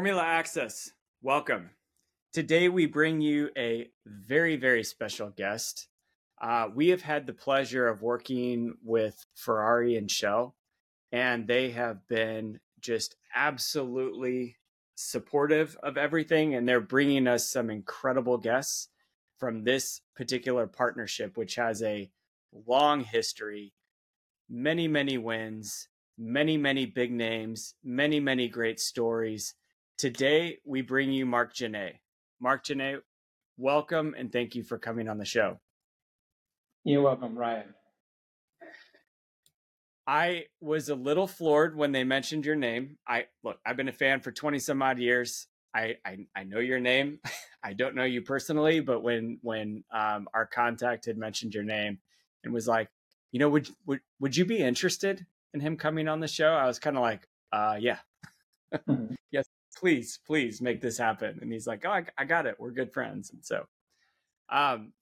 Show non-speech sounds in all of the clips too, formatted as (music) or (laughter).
Formula Access, welcome. Today we bring you a very, very special guest. Uh, we have had the pleasure of working with Ferrari and Shell, and they have been just absolutely supportive of everything. And they're bringing us some incredible guests from this particular partnership, which has a long history, many, many wins, many, many big names, many, many great stories Today, we bring you Marc Gené. Marc Gené, welcome and thank you for coming on the show. You're welcome, Ryan. I was a little floored when they mentioned your name. I look, I've been a fan for 20 some odd years. I, I, I know your name. (laughs) I don't know you personally, but when when um, our contact had mentioned your name and was like, you know, would would would you be interested in him coming on the show? I was kind of like, uh, yeah, (laughs) mm-hmm. yes, please, please make this happen. And he's like, oh, I, I got it. We're good friends. And so, um,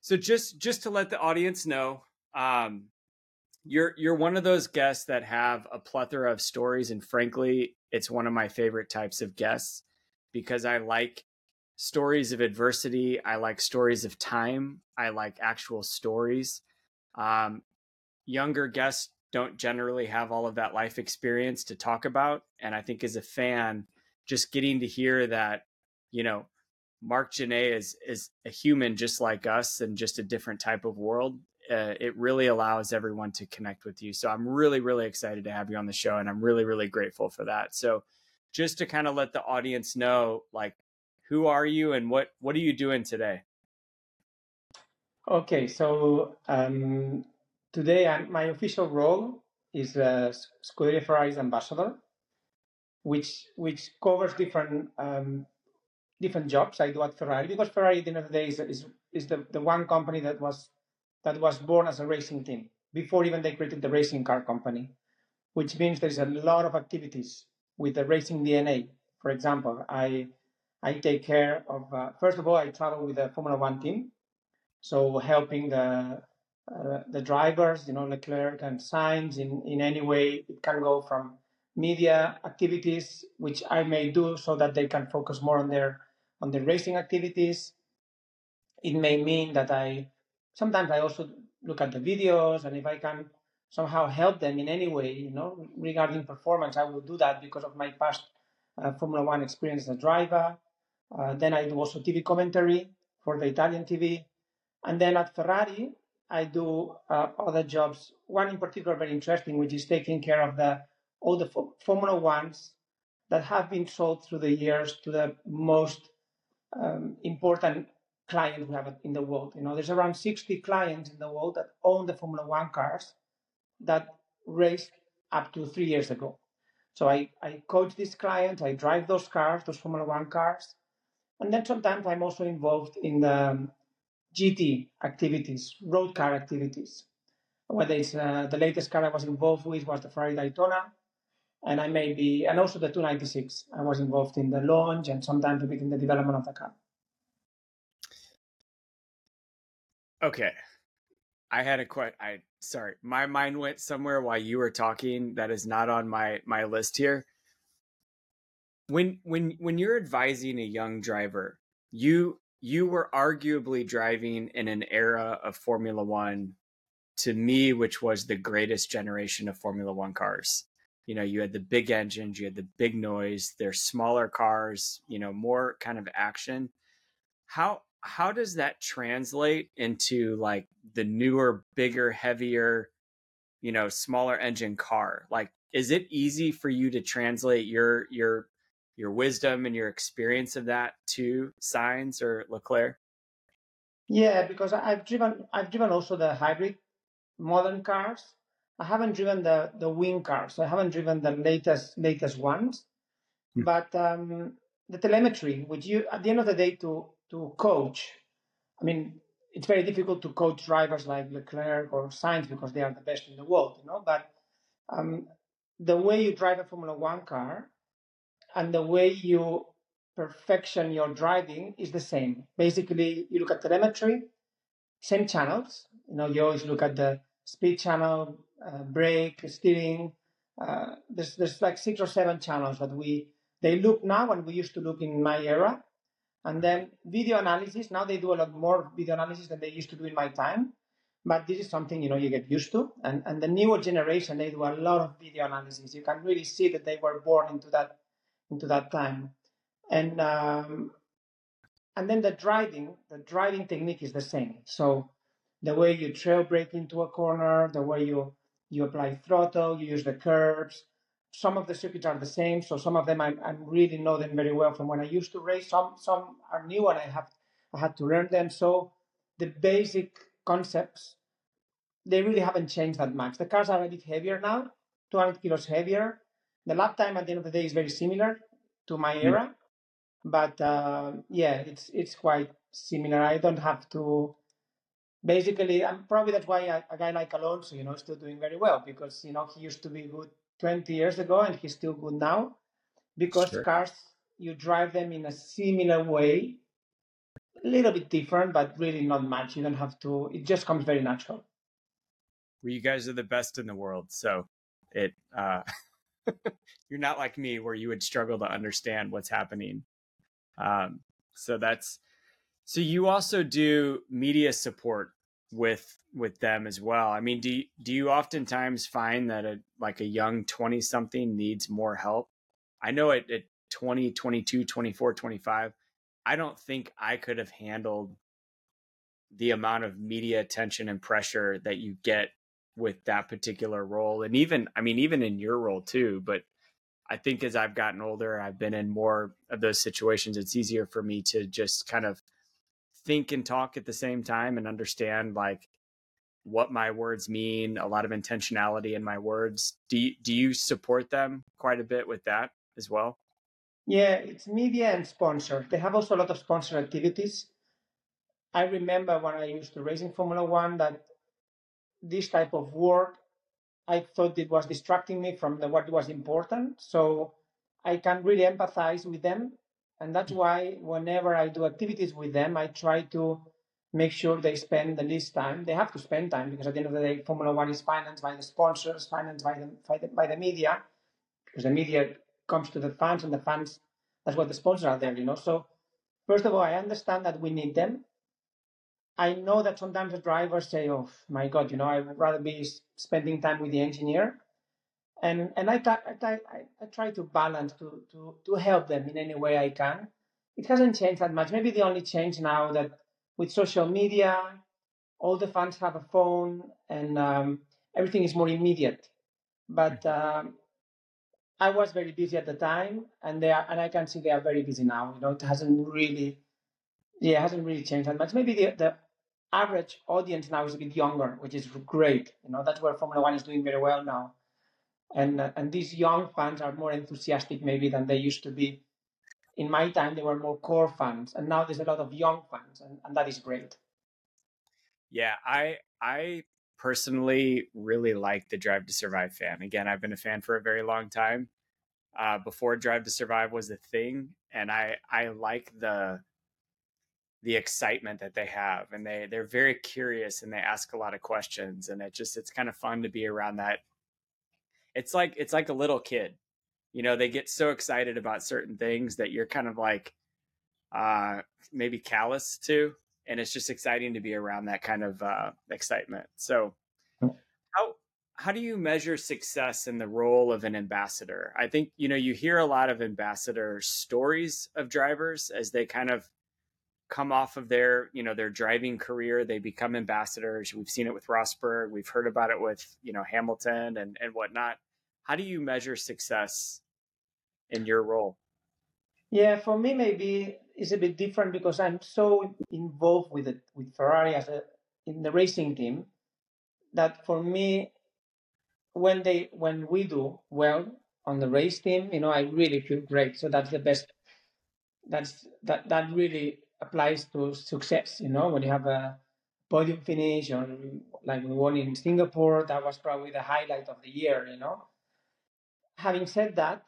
so just just to let the audience know, um, you're you're one of those guests that have a plethora of stories, and frankly, it's one of my favorite types of guests because I like stories of adversity. I like stories of time. I like actual stories. Um, younger guests don't generally have all of that life experience to talk about, and I think as a fan, just getting to hear that, you know, Marc Gené is is a human just like us and just a different type of world. Uh, it really allows everyone to connect with you. So I'm really really excited to have you on the show, and I'm really really grateful for that. So just to kind of let the audience know, like, who are you and what what are you doing today? Okay, so um, today I'm, my official role is a Scuderia Ferrari's ambassador which which covers different um, different jobs I do at Ferrari because Ferrari at the end of the day is, is, is the, the one company that was that was born as a racing team before even they created the racing car company, which means there's a lot of activities with the racing DNA. For example, I I take care of uh, first of all I travel with the Formula One team, so helping the uh, the drivers, you know, Leclerc and Sainz in in any way it can go from media activities, which I may do so that they can focus more on their on their racing activities. It may mean that I sometimes I also look at the videos and if I can somehow help them in any way, you know, regarding performance, I will do that because of my past uh, Formula One experience as a driver. Uh, then I do also TV commentary for the Italian TV. And then at Ferrari, I do uh, other jobs. One in particular very interesting, which is taking care of the all the Formula Ones that have been sold through the years to the most um, important clients we have in the world. You know, there's around 60 clients in the world that own the Formula One cars that raced up to three years ago. So I, I coach these clients, I drive those cars, those Formula One cars, and then sometimes I'm also involved in the um, GT activities, road car activities. Whether it's uh, the latest car I was involved with was the Ferrari Daytona, and I may be, and also the 296. I was involved in the launch and sometimes a bit in the development of the car. Okay, I had a question. I sorry, my mind went somewhere while you were talking. That is not on my my list here. When when when you're advising a young driver, you you were arguably driving in an era of Formula One to me, which was the greatest generation of Formula One cars you know you had the big engines you had the big noise they're smaller cars you know more kind of action. How how does that translate into like the newer bigger heavier you know smaller engine car? Like is it easy for you to translate your your your wisdom and your experience of that to Sainz or leclerc? Yeah because i've driven i've driven also the hybrid modern cars I haven't driven the the wing cars. So I haven't driven the latest latest ones, hmm. but um, the telemetry, which you at the end of the day to to coach, I mean, it's very difficult to coach drivers like Leclerc or Sainz because they are the best in the world, you know. But um, the way you drive a Formula One car and the way you perfection your driving is the same. Basically, you look at telemetry, same channels. You know, you always look at the speed channel, brake, steering. Uh, there's there's like six or seven channels that we they look now and we used to look in my era. And then video analysis, now they do a lot more video analysis than they used to do in my time. But this is something you know you get used to. And and the newer generation, they do a lot of video analysis. You can really see that they were born into that into that time. And um, and then the driving, the driving technique is the same. So the way you trail brake into a corner, the way you you apply throttle, you use the curbs. Some of the circuits are the same, so some of them I, I really know them very well from when I used to race. Some some are new and I have I had to learn them. So the basic concepts they really haven't changed that much. The cars are a bit heavier now, 200 kilos heavier. The lap time at the end of the day is very similar to my era, but uh, yeah, it's it's quite similar. I don't have to basically, and probably that's why a, a, guy like Alonso, you know, is still doing very well because you know he used to be good 20 years ago and he's still good now because sure. cars you drive them in a similar way, a little bit different, but really not much. You don't have to. It just comes very natural. Well, you guys are the best in the world, so it. uh (laughs) You're not like me, where you would struggle to understand what's happening. Um, so that's so you also do media support with with them as well. I mean, do you, do you oftentimes find that a like a young 20 something needs more help? I know at, at 20, 22, 24, 25, I don't think I could have handled the amount of media attention and pressure that you get with that particular role. And even, I mean, even in your role too, but I think as I've gotten older, I've been in more of those situations. It's easier for me to just kind of think and talk at the same time and understand like what my words mean, a lot of intentionality in my words. Do you, do you support them quite a bit with that as well? Yeah, it's media and sponsor. They have also a lot of sponsor activities. I remember when I used to race in Formula One that this type of work, I thought it was distracting me from the, what was important. So I can really empathize with them and that's why whenever I do activities with them, I try to make sure they spend the least time. They have to spend time because at the end of the day, Formula One is financed by the sponsors, financed by the, by the, by the media, because the media comes to the fans and the fans, that's what the sponsors are there, you know. So, first of all, I understand that we need them. I know that sometimes the drivers say, oh my God, you know, I would rather be spending time with the engineer and and I, I, I, I try to balance to, to to help them in any way I can. It hasn't changed that much. Maybe the only change now that with social media, all the fans have a phone and um, everything is more immediate. But mm-hmm. um, I was very busy at the time, and they are, and I can see they are very busy now. You know, it hasn't really, yeah, it hasn't really changed that much. Maybe the the average audience now is a bit younger, which is great. You know, that's where Formula One is doing very well now and uh, and these young fans are more enthusiastic maybe than they used to be. In my time they were more core fans and now there's a lot of young fans and, and that is great. Yeah i i personally really like the drive to survive fan. Again i've been a fan for a very long time. Uh, before drive to survive was a thing and i i like the the excitement that they have and they they're very curious and they ask a lot of questions and it just it's kind of fun to be around that it's like it's like a little kid you know they get so excited about certain things that you're kind of like uh maybe callous to and it's just exciting to be around that kind of uh excitement. So how how do you measure success in the role of an ambassador? I think you know you hear a lot of ambassador stories of drivers as they kind of come off of their you know their driving career. They become ambassadors. We've seen it with rosberg. We've heard about it with you know hamilton and and whatnot how do you measure success in your role? Yeah, for me maybe it's a bit different because I'm so involved with it with Ferrari as a in the racing team that for me when they when we do well on the race team, you know, I really feel great. So that's the best that's that that really applies to success, you know, when you have a podium finish or like we won in Singapore, that was probably the highlight of the year, you know having said that,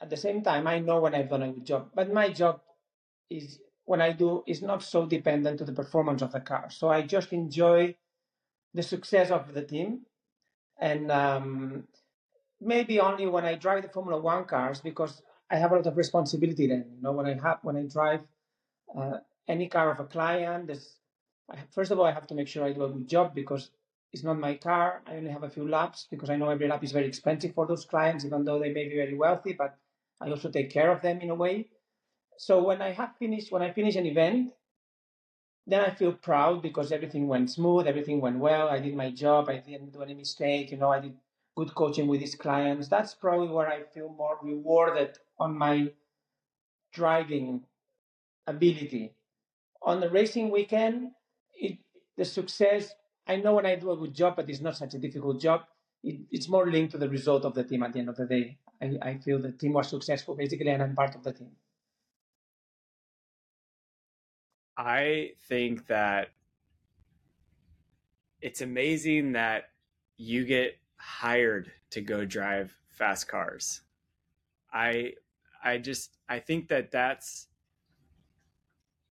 at the same time, I know when I've done a good job. But my job is when I do is not so dependent to the performance of the car. So I just enjoy the success of the team, and um, maybe only when I drive the Formula One cars because I have a lot of responsibility then. You know, when I have when I drive uh, any car of a client, there's first of all I have to make sure I do a good job because it's not my car. I only have a few laps because I know every lap is very expensive for those clients, even though they may be very wealthy. But I also take care of them in a way. So when I have finished, when I finish an event, then I feel proud because everything went smooth, everything went well. I did my job. I didn't do any mistake. You know, I did good coaching with these clients. That's probably where I feel more rewarded on my driving ability. On the racing weekend, it, the success, I know when I do a good job, but it's not such a difficult job. It, it's more linked to the result of the team at the end of the day. I, I feel the team was successful basically, and I'm part of the team. I think that it's amazing that you get hired to go drive fast cars. I I just I think that that's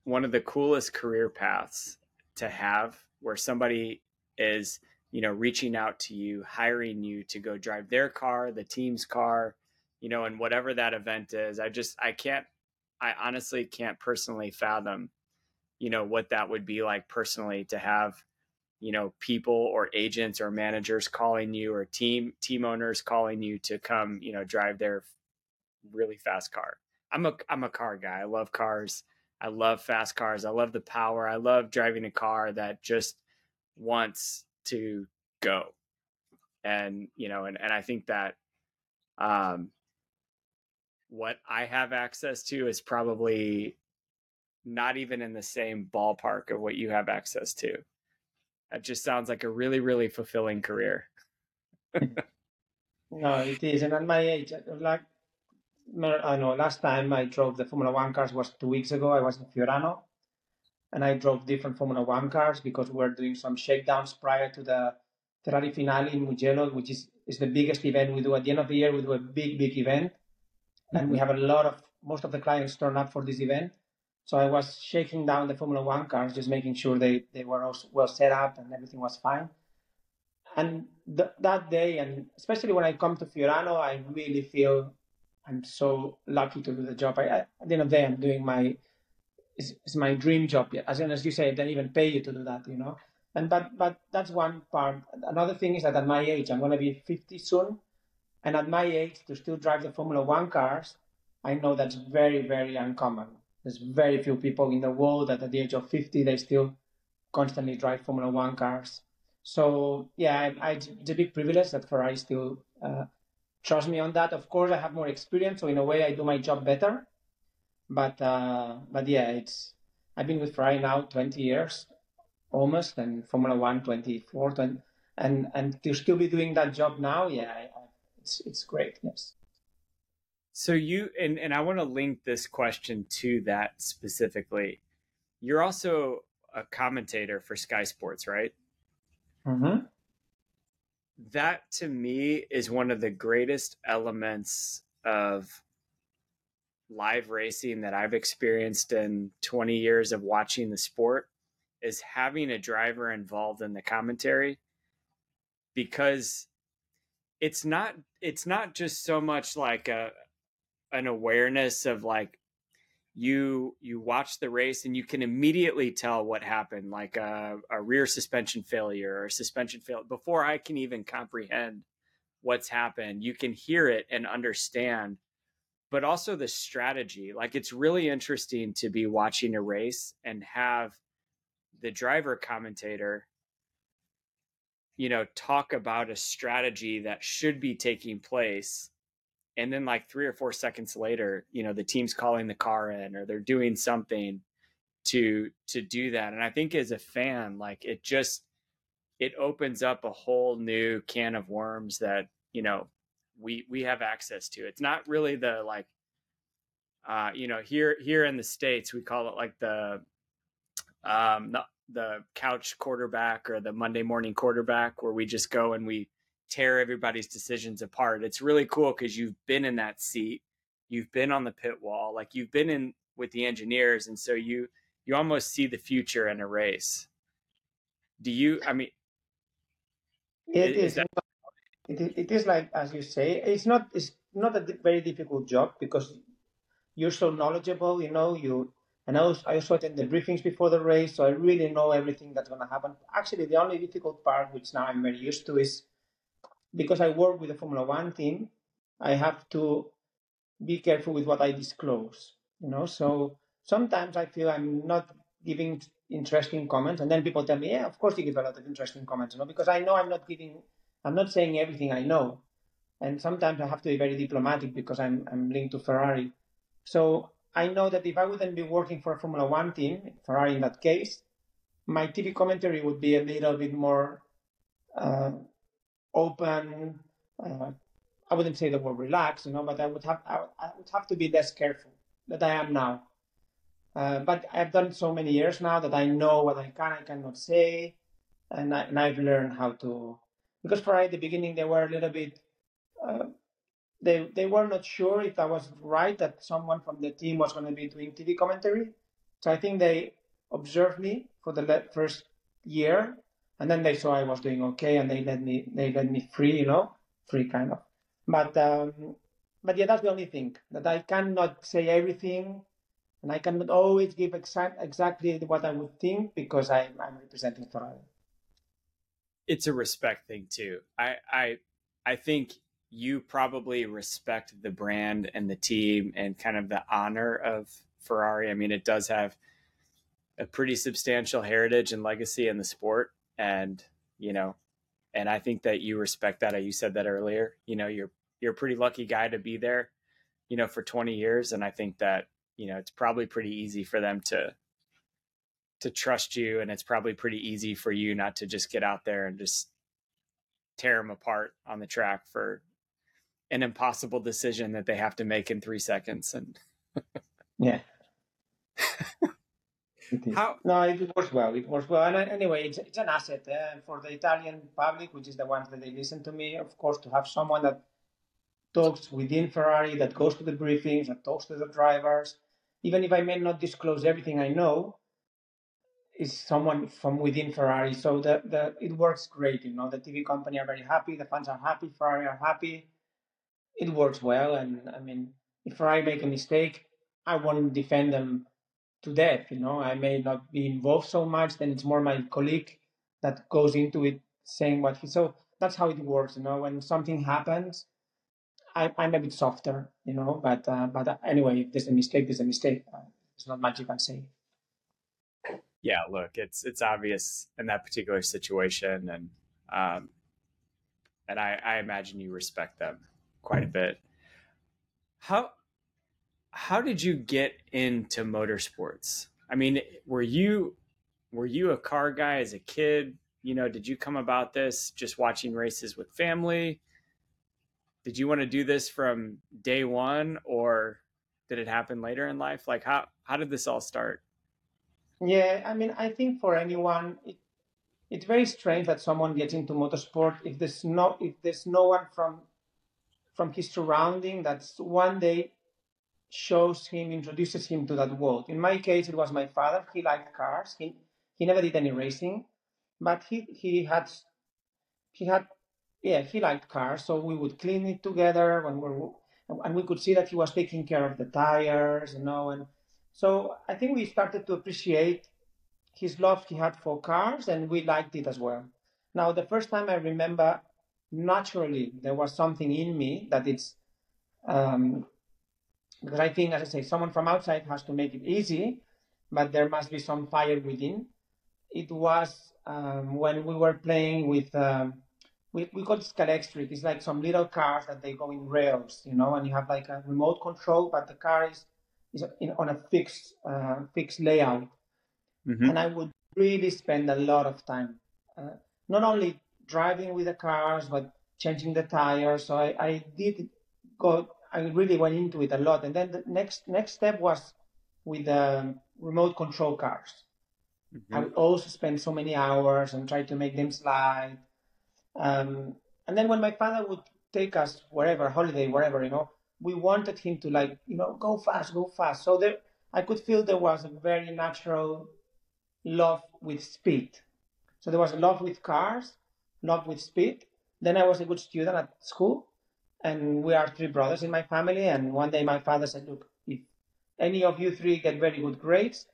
one of the coolest career paths to have where somebody is, you know, reaching out to you, hiring you to go drive their car, the team's car, you know, and whatever that event is. I just I can't I honestly can't personally fathom, you know, what that would be like personally to have you know people or agents or managers calling you or team team owners calling you to come you know drive their really fast car i'm a i'm a car guy i love cars i love fast cars i love the power i love driving a car that just wants to go and you know and, and i think that um what i have access to is probably not even in the same ballpark of what you have access to that just sounds like a really, really fulfilling career. (laughs) no, it is. And at my age, like, I know uh, last time I drove the Formula One cars was two weeks ago. I was in Fiorano and I drove different Formula One cars because we were doing some shakedowns prior to the Ferrari finale in Mugello, which is, is the biggest event we do at the end of the year. We do a big, big event. And we mm-hmm. have a lot of, most of the clients turn up for this event. So I was shaking down the Formula One cars, just making sure they, they were all well set up and everything was fine. And th- that day, and especially when I come to Fiorano, I really feel I'm so lucky to do the job. I, at the end of the day, I'm doing my it's, it's my dream job. As soon as you say, they don't even pay you to do that, you know. And but but that's one part. Another thing is that at my age, I'm going to be 50 soon, and at my age, to still drive the Formula One cars, I know that's very very uncommon. There's very few people in the world that at the age of 50 they still constantly drive Formula One cars. So yeah, I, I, it's a big privilege that Ferrari still uh, trust me on that. Of course, I have more experience, so in a way, I do my job better. But uh, but yeah, it's I've been with Ferrari now 20 years almost, and Formula One 24, 20, and and to still be doing that job now, yeah, I, I, it's it's great. Yes. So you and and I want to link this question to that specifically. You're also a commentator for Sky Sports, right? Mm-hmm. That to me is one of the greatest elements of live racing that I've experienced in 20 years of watching the sport is having a driver involved in the commentary. Because it's not it's not just so much like a an awareness of like you you watch the race and you can immediately tell what happened like a, a rear suspension failure or suspension fail before i can even comprehend what's happened you can hear it and understand. But also the strategy like it's really interesting to be watching a race and have the driver commentator you know talk about a strategy that should be taking place and then like three or four seconds later you know the team's calling the car in or they're doing something to to do that and i think as a fan like it just it opens up a whole new can of worms that you know we we have access to. It's not really the like uh you know here here in the states we call it like the um the, the couch quarterback or the monday morning quarterback where we just go and we tear everybody's decisions apart. It's really cool because you've been in that seat, you've been on the pit wall, like you've been in with the engineers, and so you you almost see the future in a race. Do you? I mean, it is. is that... it, it is like as you say. It's not. It's not a very difficult job because you're so knowledgeable, you know, you and I also, I also attend the briefings before the race, so I really know everything that's going to happen. Actually, the only difficult part, which now I'm very used to, is because I work with the Formula One team, I have to be careful with what I disclose. You know, so sometimes I feel I'm not giving interesting comments, and then people tell me, "Yeah, of course you give a lot of interesting comments," you know, because I know I'm not giving, I'm not saying everything I know, and sometimes I have to be very diplomatic because I'm I'm linked to Ferrari. So I know that if I wouldn't be working for a Formula One team, Ferrari in that case, my TV commentary would be a little bit more uh, open. Uh, I wouldn't say the word relaxed, you know, but I would have I, would have to be less careful than I am now. Uh, but I've done so many years now that I know what I can I cannot say, and, I, and I've learned how to. Because Ferrari at the beginning they were a little bit uh, they they were not sure if I was right that someone from the team was going to be doing TV commentary. So I think they observed me for the first year, and then they saw I was doing okay, and they let me they let me free, you know, free kind of. But um, but yeah, that's the only thing that I cannot say everything, and I cannot always give exact exactly what I would think because I, I'm representing Ferrari. It's a respect thing too. I I I think you probably respect the brand and the team and kind of the honor of Ferrari. I mean, it does have a pretty substantial heritage and legacy in the sport. And, you know, and I think that you respect that. You said that earlier. You know, you're you're a pretty lucky guy to be there, you know, for 20 years. And I think that, you know, it's probably pretty easy for them to to trust you and it's probably pretty easy for you not to just get out there and just tear them apart on the track for an impossible decision that they have to make in three seconds. And yeah. (laughs) How? No, it works well. It works well. And uh, anyway, it's, it's an asset uh, for the Italian public, which is the ones that they listen to me. Of course, to have someone that talks within Ferrari, that goes to the briefings, that talks to the drivers. Even if I may not disclose everything I know, is someone from within Ferrari. So the, the it works great. You know, the TV company are very happy, the fans are happy, Ferrari are happy it works well. And I mean, if I make a mistake, I won't defend them to death. You know, I may not be involved so much. Then it's more my colleague that goes into it saying what he. So that's how it works. You know, when something happens, I, I'm a bit softer. You know, but uh, but anyway, if there's a mistake, there's a mistake. Uh, there's not much you can say. Yeah, look, it's it's obvious in that particular situation, and um, and I, I imagine you respect them quite a bit. How how did you get into motorsports? I mean, were you were you a car guy as a kid? You know, did you come about this just watching races with family? Did you want to do this from day one or did it happen later in life? Like how how did this all start? Yeah, I mean, I think for anyone, it, it's very strange that someone gets into motorsport if there's no if there's no one from from his surrounding that one day shows him, introduces him to that world. In my case, it was my father. He liked cars. He he never did any racing, but he he had he had yeah he liked cars. So we would clean it together when we and we could see that he was taking care of the tires, you know. And so I think we started to appreciate his love he had for cars, and we liked it as well. Now, the first time I remember naturally there was something in me that it's um, because I think, as I say, someone from outside has to make it easy, but there must be some fire within. It was um, when we were playing with um, we, we call it Scalextric. It's like some little cars that they go in rails, you know, and you have like a remote control, but the car is is in, on a fixed uh, fixed layout. Mm-hmm. And I would really spend a lot of time, uh, not only driving with the cars, but changing the tires. So I, I did go, I really went into it a lot. And then the next next step was with the remote control cars. Mm-hmm. I would also spend so many hours and try to make them slide. Um, and then when my father would take us wherever, holiday, wherever, you know, we wanted him to like, you know, go fast, go fast. So there, I could feel there was a very natural love with speed. So there was a love with cars, not with speed. Then I was a good student at school, and we are three brothers in my family. And one day my father said, "Look, if any of you three get very good grades,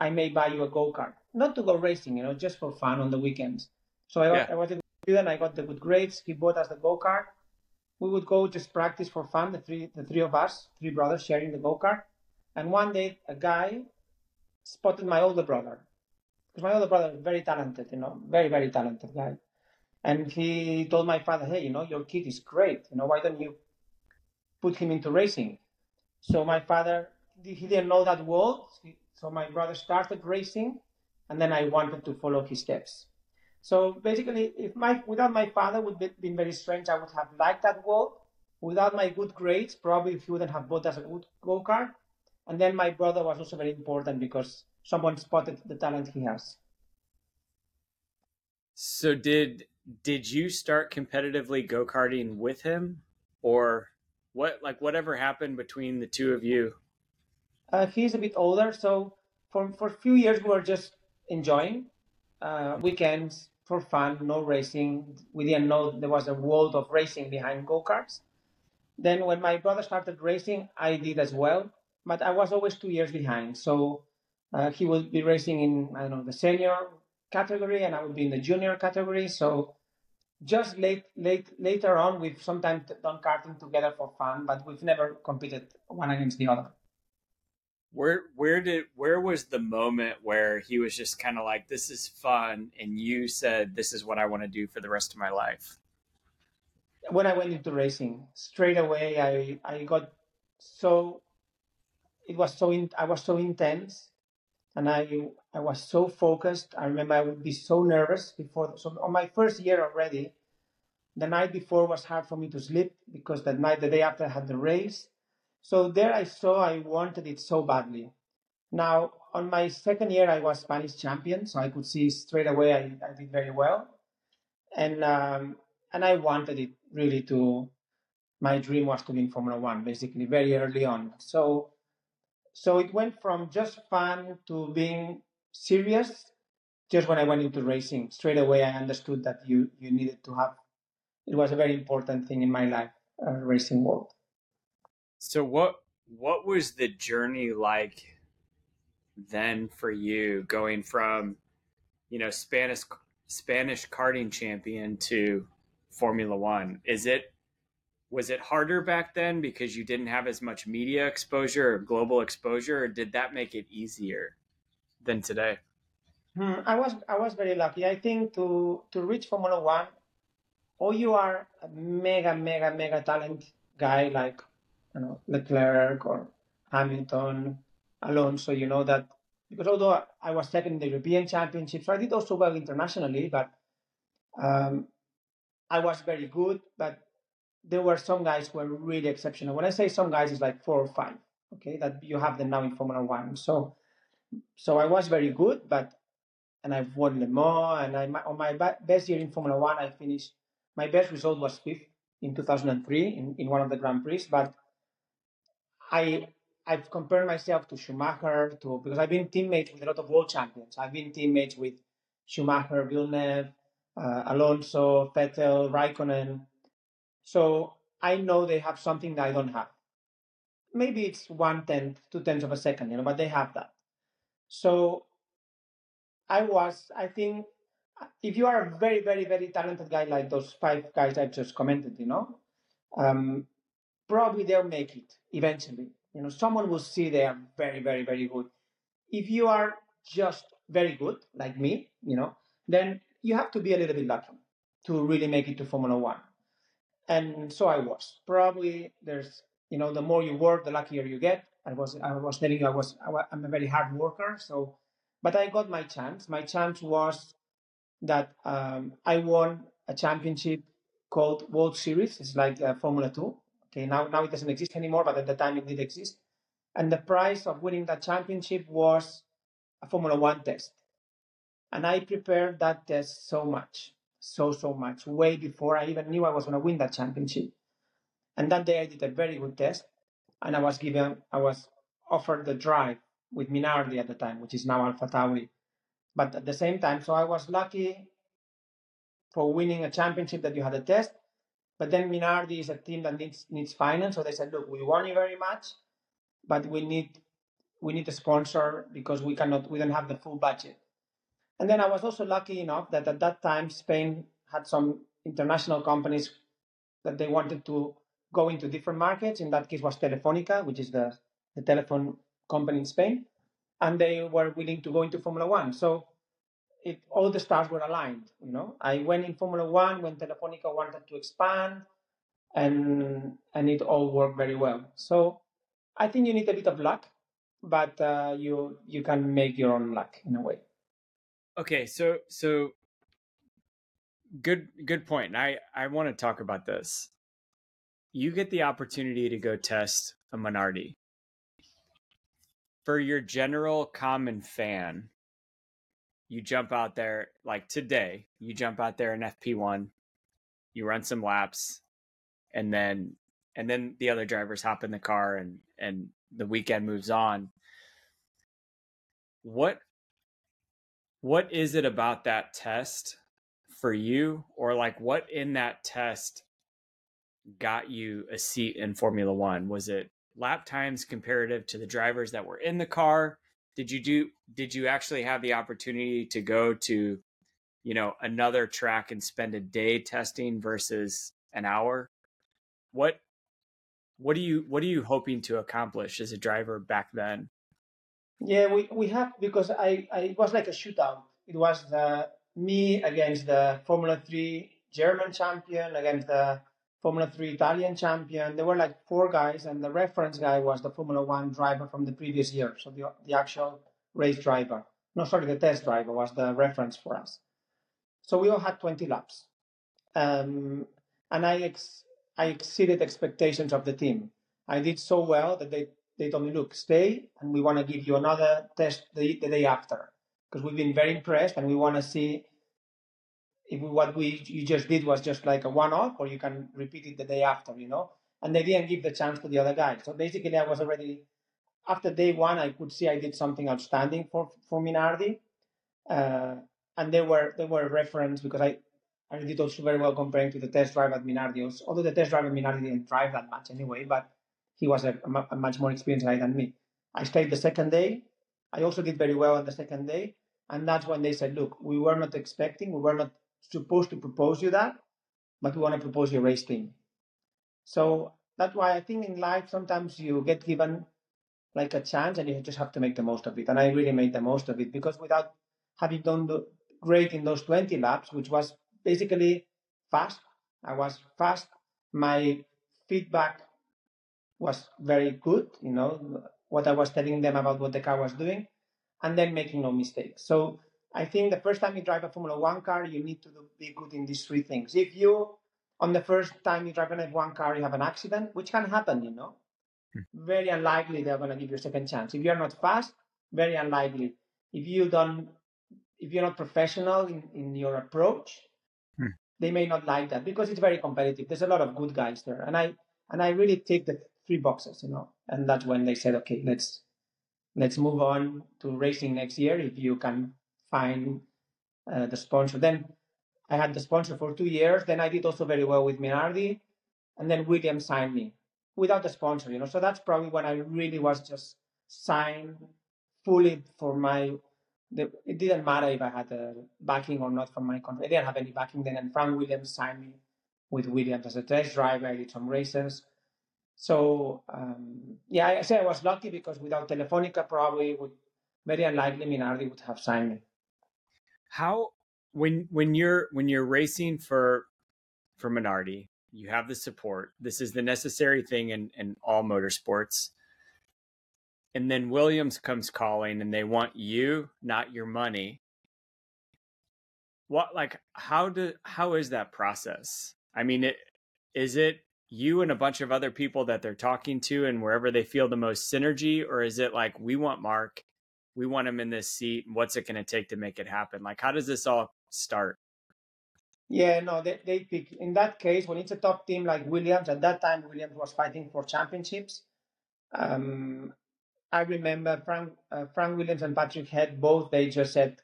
I may buy you a go kart. Not to go racing, you know, just for fun on the weekends. So I, yeah. I was a good student. I got the good grades. He bought us the go kart. We would go just practice for fun. The three, the three of us, three brothers sharing the go kart. And one day, a guy spotted my older brother because my older brother is very talented, you know, very very talented guy. And he told my father, hey, you know, your kid is great. You know, why don't you put him into racing? So my father, he didn't know that world. So my brother started racing, and then I wanted to follow his steps. So basically, if my without my father would be been very strange. I would have liked that world. Without my good grades, probably he wouldn't have bought us a good go kart. And then my brother was also very important because someone spotted the talent he has. So did did you start competitively go karting with him, or what? Like whatever happened between the two of you? Uh, he's a bit older, so for for a few years we were just enjoying uh, weekends for fun, no racing. We didn't know there was a world of racing behind go karts. Then when my brother started racing, I did as well, but I was always two years behind. So uh, he would be racing in I don't know the senior category, and I would be in the junior category. So just late, late, later on, we've sometimes done karting together for fun, but we've never competed one against the other. Where, where did, where was the moment where he was just kind of like, "This is fun," and you said, "This is what I want to do for the rest of my life"? When I went into racing, straight away, I, I got so, it was so, in, I was so intense and I I was so focused. I remember I would be so nervous before. So on my first year already, the night before was hard for me to sleep because that night, the day after, I had the race. So there I saw I wanted it so badly. Now on my second year, I was Spanish champion, so I could see straight away I, I did very well, and um, and I wanted it really to. My dream was to be in Formula One, basically very early on. So so it went from just fun to being serious just when I went into racing. Straight away, I understood that you, you needed to have, it was a very important thing in my life, uh, racing world. So what, what was the journey like then for you going from, you know, Spanish, Spanish karting champion to Formula One? Is it was it harder back then because you didn't have as much media exposure or global exposure or did that make it easier than today? Hmm, i was i was very lucky. I think to to reach formula one or you are a mega mega mega talent guy like you know leclerc or hamilton alonso you know that because although i was second in the european championships so i did also well internationally but um, i was very good but there were some guys who were really exceptional. When I say some guys, it's like four or five. Okay, that you have them now in Formula One. So, so I was very good, but and I've won Le Mans, and I on my best year in Formula One, I finished. My best result was fifth in 2003 in, in one of the Grand Prix, but I I've compared myself to Schumacher to because I've been teammates with a lot of world champions. I've been teammates with Schumacher, Villeneuve, uh, Alonso, Vettel, Raikkonen, so I know they have something that I don't have. Maybe it's one tenth, two tenths of a second, you know, but they have that. So I was, I think, if you are a very, very, very talented guy like those five guys I just commented, you know, um, probably they'll make it eventually. You know, someone will see they are very, very, very good. If you are just very good, like me, you know, then you have to be a little bit lucky to really make it to Formula One and so I was. Probably there's, you know, the more you work, the luckier you get. I was, I was telling you, I was, I'm a very hard worker. So, but I got my chance. My chance was that um, I won a championship called World Series. It's like uh, Formula Two. Okay, now now it doesn't exist anymore, but at the time it did exist. And the price of winning that championship was a Formula One test. And I prepared that test so much so, so much, way before I even knew I was going to win that championship. And that day I did a very good test, and I was given, I was offered the drive with Minardi at the time, which is now Alpha Tauri. But at the same time, so I was lucky for winning a championship that you had a test. But then Minardi is a team that needs needs finance, so they said, look, we want you very much, but we need we need a sponsor because we cannot we don't have the full budget. And then I was also lucky enough that at that time Spain had some international companies that they wanted to go into different markets. In that case was Telefonica, which is the, the telephone company in Spain. And they were willing to go into Formula One. So it all the stars were aligned, you know. I went in Formula One when Telefonica wanted to expand and and it all worked very well. So I think you need a bit of luck, but uh, you you can make your own luck in a way. Okay, so so good good point. I I want to talk about this. You get the opportunity to go test a Minardi. For your general common fan, you jump out there like today, you jump out there in FP1, you run some laps, and then and then the other drivers hop in the car and and the weekend moves on what what is it about that test for you? Or like what in that test got you a seat in formula 1 was it lap times comparative to the drivers that were in the car? Did you do did you actually have the opportunity to go to you know another track and spend a day testing versus an hour? What what are you what are you hoping to accomplish as a driver back then? Yeah, we, we have because I, I it was like a shootout. It was the me against the Formula Three German champion against the Formula Three Italian champion. There were like four guys, and the reference guy was the Formula One driver from the previous year. So the the actual race driver, no, sorry, the test driver was the reference for us. So we all had 20 laps, um, and I ex- I exceeded expectations of the team. I did so well that they, they told me, look, stay, and we want to give you another test the, the day after because we've been very impressed and we want to see if what we you just did was just like a one-off or you can repeat it the day after, you know. And they didn't give the chance to the other guy. So basically, I was already after day one. I could see I did something outstanding for for Minardi, uh, and they were they were reference because I I did also very well comparing to the test drive at Minardi. Although the test drive at Minardi didn't drive that much anyway, but he was a, a, much more experienced guy than me. I stayed the second day. I also did very well on the second day. And that's when they said, look, we were not expecting, we were not supposed to propose you that, but we want to propose your race team. So that's why I think in life sometimes you get given like a chance and you just have to make the most of it. And I really made the most of it because without having done great in those 20 laps, which was basically fast. I was fast. My feedback was very good, you know, what I was telling them about what the car was doing, and then making no mistakes. So I think the first time you drive a Formula One car, you need to be good in these three things. If you, on the first time you drive an F1 car, you have an accident, which can happen, you know, hmm. very unlikely they're going to give you a second chance. If you're not fast, very unlikely. If you don't, if you're not professional in, in your approach, they may not like that because it's very competitive. There's a lot of good guys there, and I and I really take the three boxes, you know. And that's when they said, okay, let's let's move on to racing next year if you can find uh, the sponsor. Then I had the sponsor for two years. Then I did also very well with Minardi, and then Williams signed me without the sponsor, you know. So that's probably when I really was just signed fully for my the, it didn't matter if I had a backing or not from my country. I didn't have any backing then, and Frank Williams signed me with Williams as a test driver. I did some races. So um, yeah, I say I was lucky because without Telefonica, probably would very unlikely Minardi would have signed me. How when when you're when you're racing for for Minardi, you have the support. This is the necessary thing in in all motorsports and then Williams comes calling and they want you, not your money. What like how do how is that process? I mean, it is it you and a bunch of other people that they're talking to and wherever they feel the most synergy or is it like we want Marc we want him in this seat, what's it going to take to make it happen? Like how does this all start? Yeah, no, they, they pick in that case when it's a top team like Williams. At that time, Williams was fighting for championships. Um, I remember Frank uh, Frank Williams and Patrick Head both. They just said,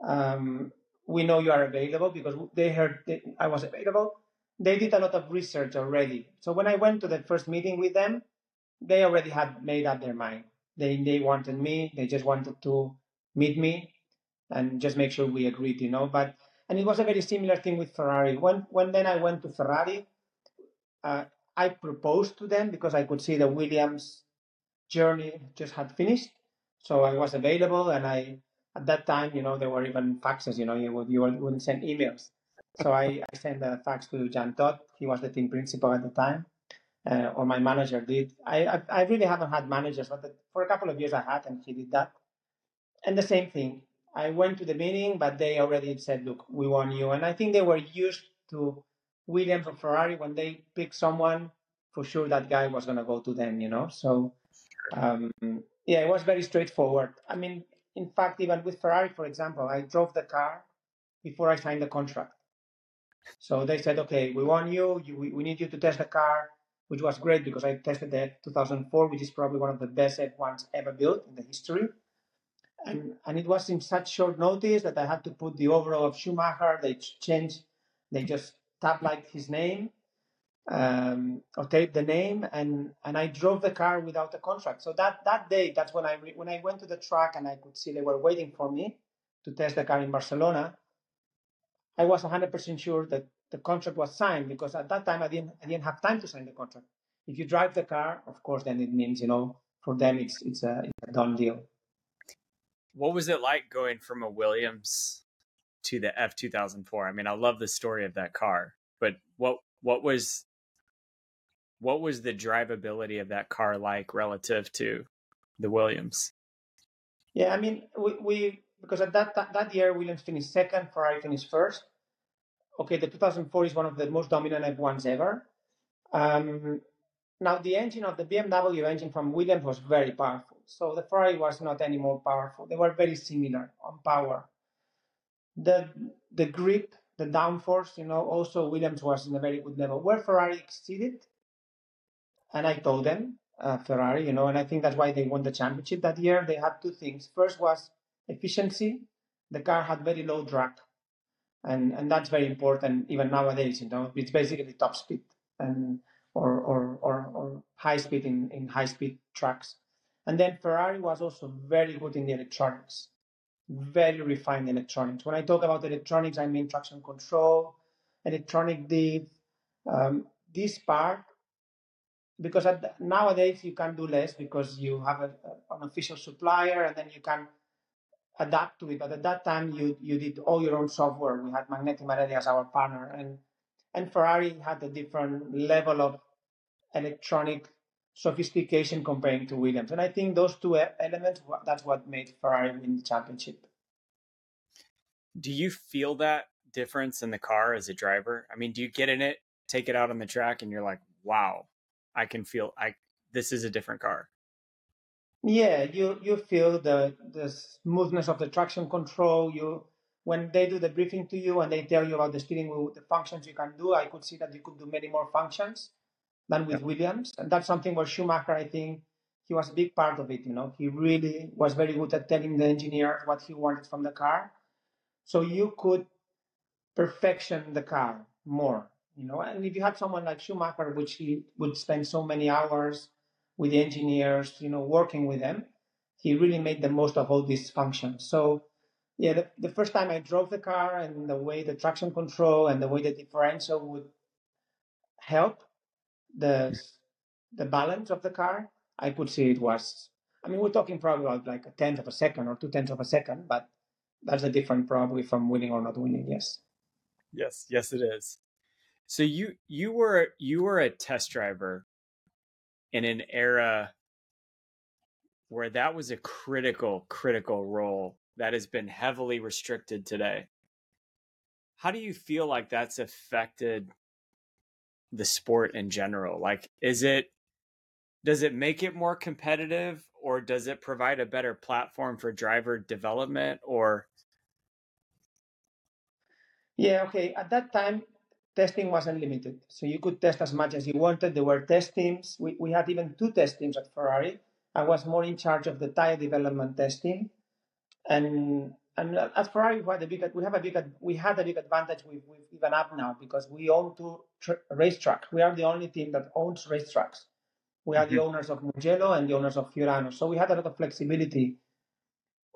um, "We know you are available," because they heard I was available. They did a lot of research already. So when I went to the first meeting with them, they already had made up their mind. they they wanted me. They just wanted to meet me and just make sure we agreed, you know. But and it was a very similar thing with Ferrari. When when then I went to Ferrari, uh, I proposed to them because I could see the Williams journey just had finished, so I was available. And I at that time, you know, there were even faxes. You know, you would you wouldn't send emails. So I, I sent a fax to Jean Todt. He was the team principal at the time, uh, or my manager did. I, I, I really haven't had managers, but the, for a couple of years I had, and he did that. And the same thing. I went to the meeting, but they already said, "Look, we want you." And I think they were used to Williams or Ferrari when they pick someone, for sure that guy was going to go to them. You know, so um, yeah, it was very straightforward. I mean, in fact, even with Ferrari, for example, I drove the car before I signed the contract. So they said, okay, we want you. you we, we need you to test the car, which was great because I tested the 2004, which is probably one of the best F1s ever built in the history. And, and it was in such short notice that I had to put the overall of Schumacher. They changed, they just tapped like his name um, or taped the name, and, and I drove the car without a contract. So that, that day, that's when I re- when I went to the track and I could see they were waiting for me to test the car in Barcelona. I was 100% sure that the contract was signed because at that time I didn't I didn't have time to sign the contract. If you drive the car, of course, then it means you know for them it's it's a, it's a done deal. What was it like going from a Williams to the F 2004? I mean, I love the story of that car, but what what was what was the drivability of that car like relative to the Williams? Yeah, I mean, we, we because at that that year Williams finished second, Ferrari finished first. Okay, the 2004 is one of the most dominant F1s ever. Um, now the engine of the BMW engine from Williams was very powerful, so the Ferrari was not any more powerful. They were very similar on power. The the grip, the downforce, you know, also Williams was in a very good level. Where Ferrari exceeded, and I told them uh, Ferrari, you know, and I think that's why they won the championship that year. They had two things. First was efficiency. The car had very low drag, and and that's very important even nowadays. You know, it's basically top speed and or or or, or high speed in, in high speed tracks. And then Ferrari was also very good in the electronics, very refined electronics. When I talk about electronics, I mean traction control, electronic diff. Um, this part because at, nowadays you can do less because you have a, an official supplier and then you can adapt to it. But at that time, you you did all your own software. We had Magneti Marelli as our partner, and and Ferrari had a different level of electronic sophistication comparing to Williams. And I think those two elements that's what made Ferrari win the championship. Do you feel that difference in the car as a driver? I mean, do you get in it, take it out on the track, and you're like, wow, I can feel I this is a different car. Yeah, you you feel the the smoothness of the traction control. You when they do the briefing to you and they tell you about the steering wheel, the functions you can do. I could see that you could do many more functions than with Williams, and that's something where Schumacher, I think, he was a big part of it. You know, he really was very good at telling the engineers what he wanted from the car, so you could perfection the car more you know and if you had someone like schumacher which he would spend so many hours with the engineers you know working with them he really made the most of all these functions. So yeah the, the first time i drove the car and the way the traction control and the way the differential would help the the balance of the car i could see it was i mean we're talking probably about like a tenth of a second or two tenths of a second but that's a different probably from winning or not winning yes. Yes yes it is. So you you were you were a test driver in an era where that was a critical critical role that has been heavily restricted today. How do you feel like that's affected the sport in general? Like is it does it make it more competitive or does it provide a better platform for driver development or yeah okay at that time testing was unlimited. So you could test as much as you wanted. There were test teams. We, we had even two test teams at Ferrari. I was more in charge of the tire development testing. And and at Ferrari we had a big we have a big we had a big advantage with, with even up now because we own two tr- racetracks. We are the only team that owns racetracks. We are mm-hmm. the owners of Mugello and the owners of Fiorano. So we had a lot of flexibility,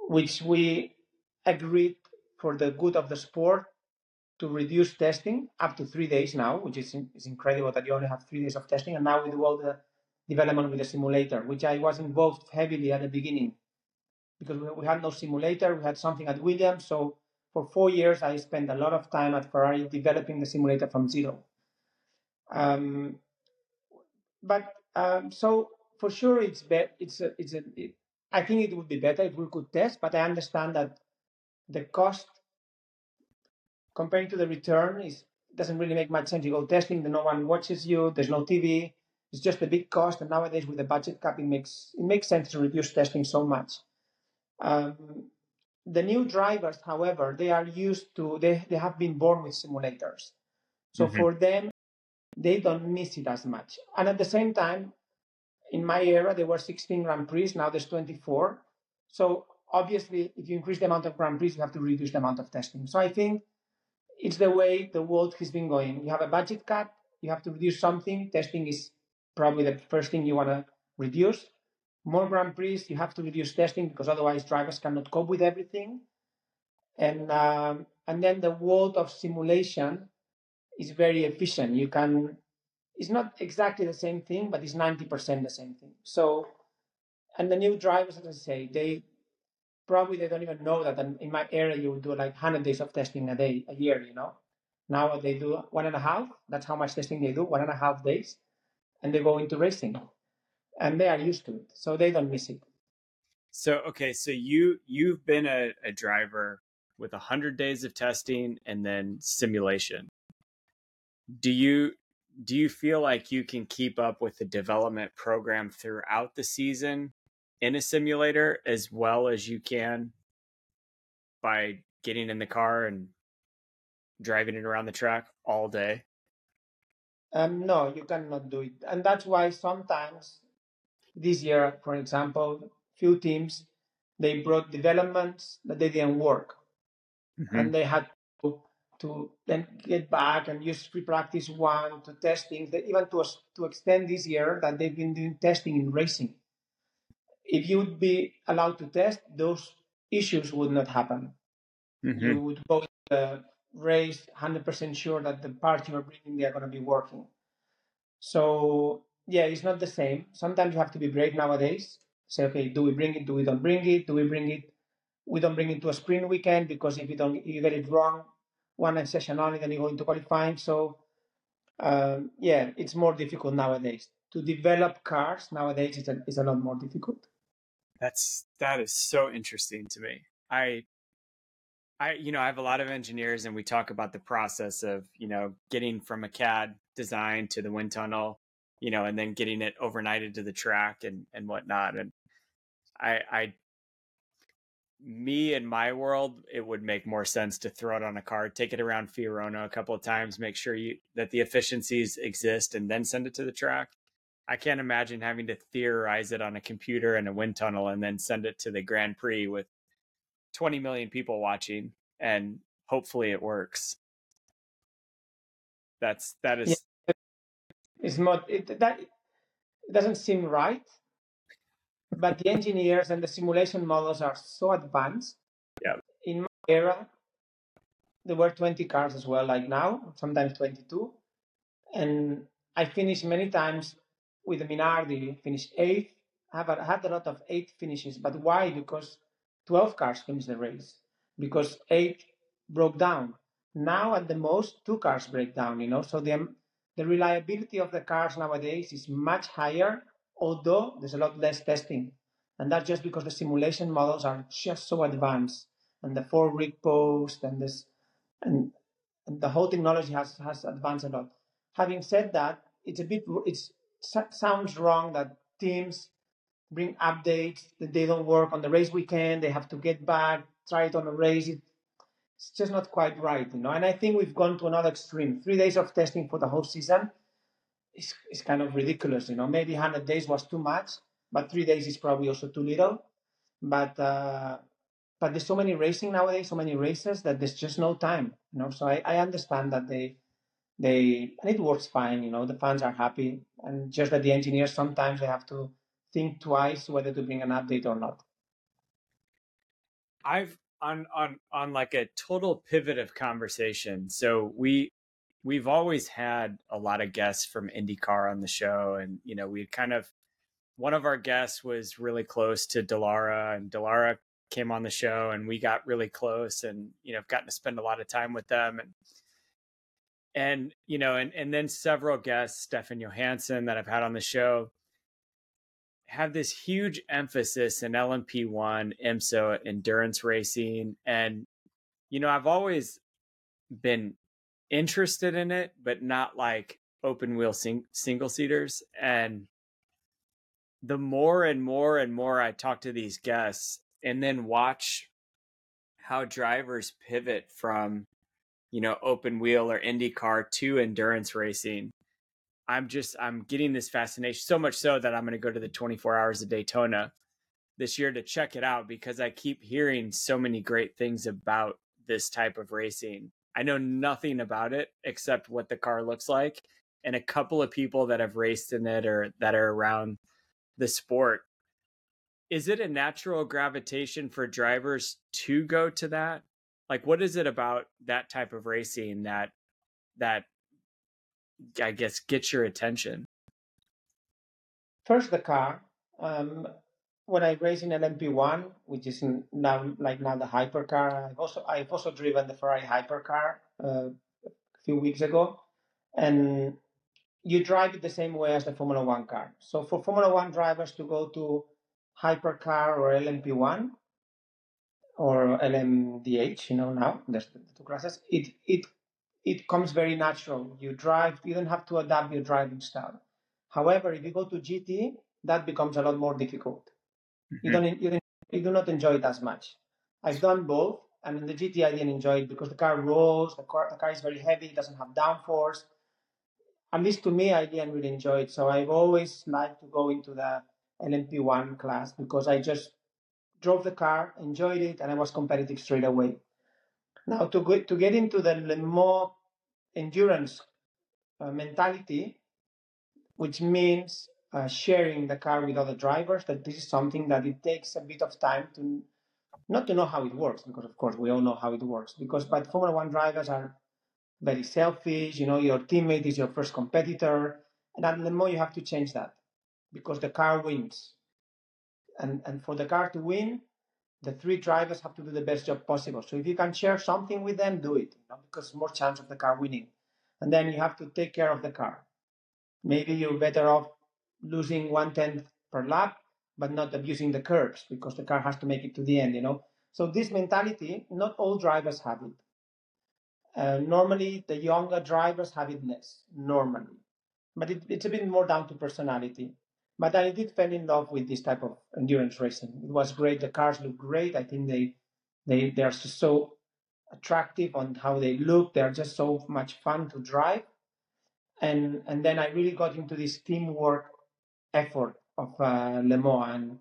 which we agreed for the good of the sport to reduce testing up to three days now, which is, is incredible that you only have three days of testing. And now we do all the development with the simulator, which I was involved heavily at the beginning because we, had no simulator. We had something at Williams. So for four years, I spent a lot of time at Ferrari developing the simulator from zero. Um, but um, so for sure, it's be- it's a, it's a, it, I think it would be better if we could test, but I understand that the cost comparing to the return is doesn't really make much sense. You go testing, then no one watches you. There's no TV. It's just a big cost. And nowadays, with the budget cap, it makes it makes sense to reduce testing so much. Um, the new drivers, however, they are used to they, they have been born with simulators. So mm-hmm. for them, they don't miss it as much. And at the same time, in my era, there were 16 Grand Prix. Now there's 24. So obviously, if you increase the amount of Grand Prix, you have to reduce the amount of testing. So I think it's the way the world has been going. You have a budget cut, you have to reduce something. Testing is probably the first thing you want to reduce. More Grand Prix, you have to reduce testing because otherwise drivers cannot cope with everything. And um, and then the world of simulation is very efficient. You can, it's not exactly the same thing, but it's 90% the same thing. So, and the new drivers, as I say, they probably they don't even know that in my area you would do like 100 days of testing a day, a year, you know. Now they do one and a half. That's how much testing they do, one and a half days, and they go into racing, and they are used to it, so they don't miss it. So okay, so you you've been a, a driver with a hundred days of testing and then simulation do you do you feel like you can keep up with the development program throughout the season in a simulator as well as you can by getting in the car and driving it around the track all day? Um, no, you cannot do it. And that's why sometimes this year, for example, few teams they brought developments that they didn't work. Mm-hmm. And they had to to then get back and use free practice one to test things, that even to, to extend this year that they've been doing testing in racing. If you would be allowed to test, those issues would not happen. Mm-hmm. You would both the race 100% sure that the parts you are bringing, they are going to be working. So, yeah, it's not the same. Sometimes you have to be brave nowadays. Say, okay, do we bring it? Do we don't bring it? Do we bring it? We don't bring it to a sprint weekend because if you don't, you get it wrong, one session only, then you go into qualifying. So um, yeah, it's more difficult nowadays to develop cars. Nowadays, it's a, it's a lot more difficult. That's that is so interesting to me. I I, you know, I have a lot of engineers and we talk about the process of, you know, getting from a CAD design to the wind tunnel, you know, and then getting it overnighted to the track and, and whatnot. And I, I me in my world, it would make more sense to throw it on a card, take it around Fiorano a couple of times, make sure you that the efficiencies exist, and then send it to the track. I can't imagine having to theorize it on a computer in a wind tunnel and then send it to the Grand Prix with 20 million people watching and hopefully it works. That's that is yeah. it's not it, that it doesn't seem right but the engineers and the simulation models are so advanced. Yeah. In my era, there were 20 cars as well, like now, sometimes 22. And I finished many times with Minardi, finished eighth. I have had a lot of eight finishes, but why? Because 12 cars finished the race, because eight broke down. Now, at the most, two cars break down, you know, so the, the reliability of the cars nowadays is much higher although there's a lot less testing. And that's just because the simulation models are just so advanced and the four rig post and this and, and the whole technology has, has advanced a lot. Having said that, it's a bit it sounds wrong that teams bring updates that they don't work on the race weekend, they have to get back, try it on a race. it's just not quite right, you know. And I think we've gone to another extreme. Three days of testing for the whole season is, it's kind of ridiculous. You know, maybe 100 days was too much, but three days is probably also too little. But uh, but there's so many racing nowadays, so many races that there's just no time. You know, so I, I understand that they they and it works fine. You know, the fans are happy, and just that the engineers sometimes they have to think twice whether to bring an update or not. I've on on on like a total pivot of conversation. So we we've always had a lot of guests from IndyCar on the show, and you know we kind of one of our guests was really close to Dallara, and Dallara came on the show, and we got really close, and you know have gotten to spend a lot of time with them, and and you know, and and then several guests, Stefan Johansson, that I've had on the show, have this huge emphasis in LMP1, IMSA, endurance racing, and you know, I've always been interested in it, but not like open wheel sing- single seaters. And the more and more and more I talk to these guests and then watch how drivers pivot from, you know, open wheel or IndyCar to endurance racing, I'm just, I'm getting this fascination so much so that I'm going to go to the 24 hours of Daytona this year to check it out because I keep hearing so many great things about this type of racing I know nothing about it except what the car looks like and a couple of people that have raced in it or that are around the sport. Is it a natural gravitation for drivers to go to that? Like what is it about that type of racing that that I guess gets your attention? First the car. Um, when I race in LMP1, which is now like now the hypercar, I've also I've also driven the Ferrari hypercar uh, a few weeks ago, and you drive it the same way as the Formula One car. So for Formula One drivers to go to hypercar or LMP1 or LMDH, you know now there's the two classes. It it it comes very natural. You drive, you don't have to adapt your driving style. However, if you go to GT, that becomes a lot more difficult Mm-hmm. You don't you, don't, you do not enjoy it as much. I've done both, and in the GT I didn't enjoy it because the car rolls, the car the car is very heavy, it doesn't have downforce. At least to me, I didn't really enjoy it. So I've always liked to go into the LMP1 class because I just drove the car, enjoyed it, and I was competitive straight away. Now to go, to get into the more endurance uh, mentality, which means uh, sharing the car with other drivers that this is something that it takes a bit of time to not to know how it works because of course we all know how it works because but formula one drivers are very selfish you know your teammate is your first competitor and the more you have to change that because the car wins and and for the car to win the three drivers have to do the best job possible so if you can share something with them do it you know, because more chance of the car winning and then you have to take care of the car maybe you're better off losing one tenth per lap, but not abusing the curbs because the car has to make it to the end, you know. So this mentality, not all drivers have it. Uh, normally, the younger drivers have it less, normally. But it, it's a bit more down to personality. But I did fall in love with this type of endurance racing. It was great. The cars look great. I think they they they are just so attractive on how they look. They are just so much fun to drive. And and then I really got into this teamwork effort of uh, Le Mans. And,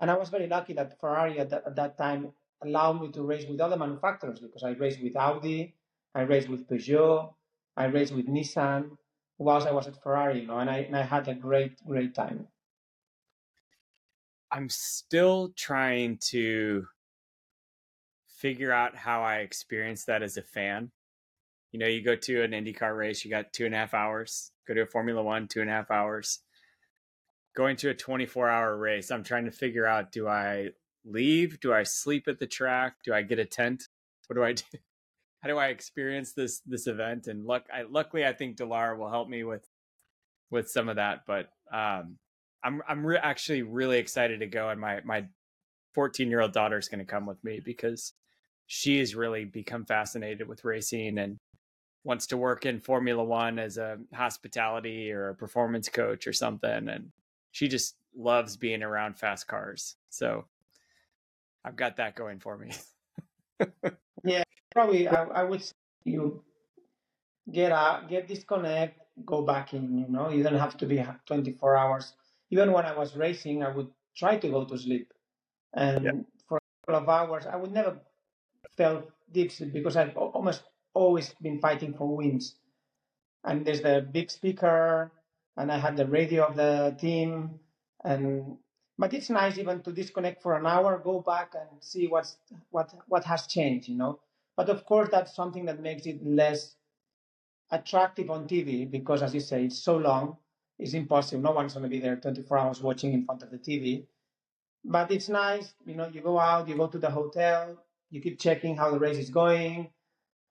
and I was very lucky that Ferrari at that, at that time allowed me to race with other manufacturers because I raced with Audi, I raced with Peugeot, I raced with Nissan whilst I was at Ferrari, you know, and I, and I had a great, great time. I'm still trying to figure out how I experienced that as a fan. You know, you go to an IndyCar race, you got two and a half hours. Go to a Formula One, two and a half hours going to a 24 hour race, I'm trying to figure out do I leave? Do I sleep at the track? Do I get a tent? What do I do? How do I experience this this event? And luck, I, luckily, I think Dallara will help me with with some of that. But um, I'm I'm re- actually really excited to go, and my my 14 year old daughter is going to come with me because she has really become fascinated with racing and wants to work in Formula One as a hospitality or a performance coach or something. And she just loves being around fast cars. So I've got that going for me. (laughs) yeah, probably I, I would you get out, get disconnect, go back in. You know, you don't have to be 24 hours. Even when I was racing, I would try to go to sleep, and yeah. for a couple of hours, I would never felt deep sleep because I've almost always been fighting for wins. and there's the big speaker, and I had the radio of the team, and but it's nice even to disconnect for an hour, go back and see what's what what has changed, you know. But of course, that's something that makes it less attractive on TV because, as you say, it's so long. It's impossible. No one's going to be there 24 hours watching in front of the TV. But it's nice, you know. You go out, you go to the hotel, you keep checking how the race is going.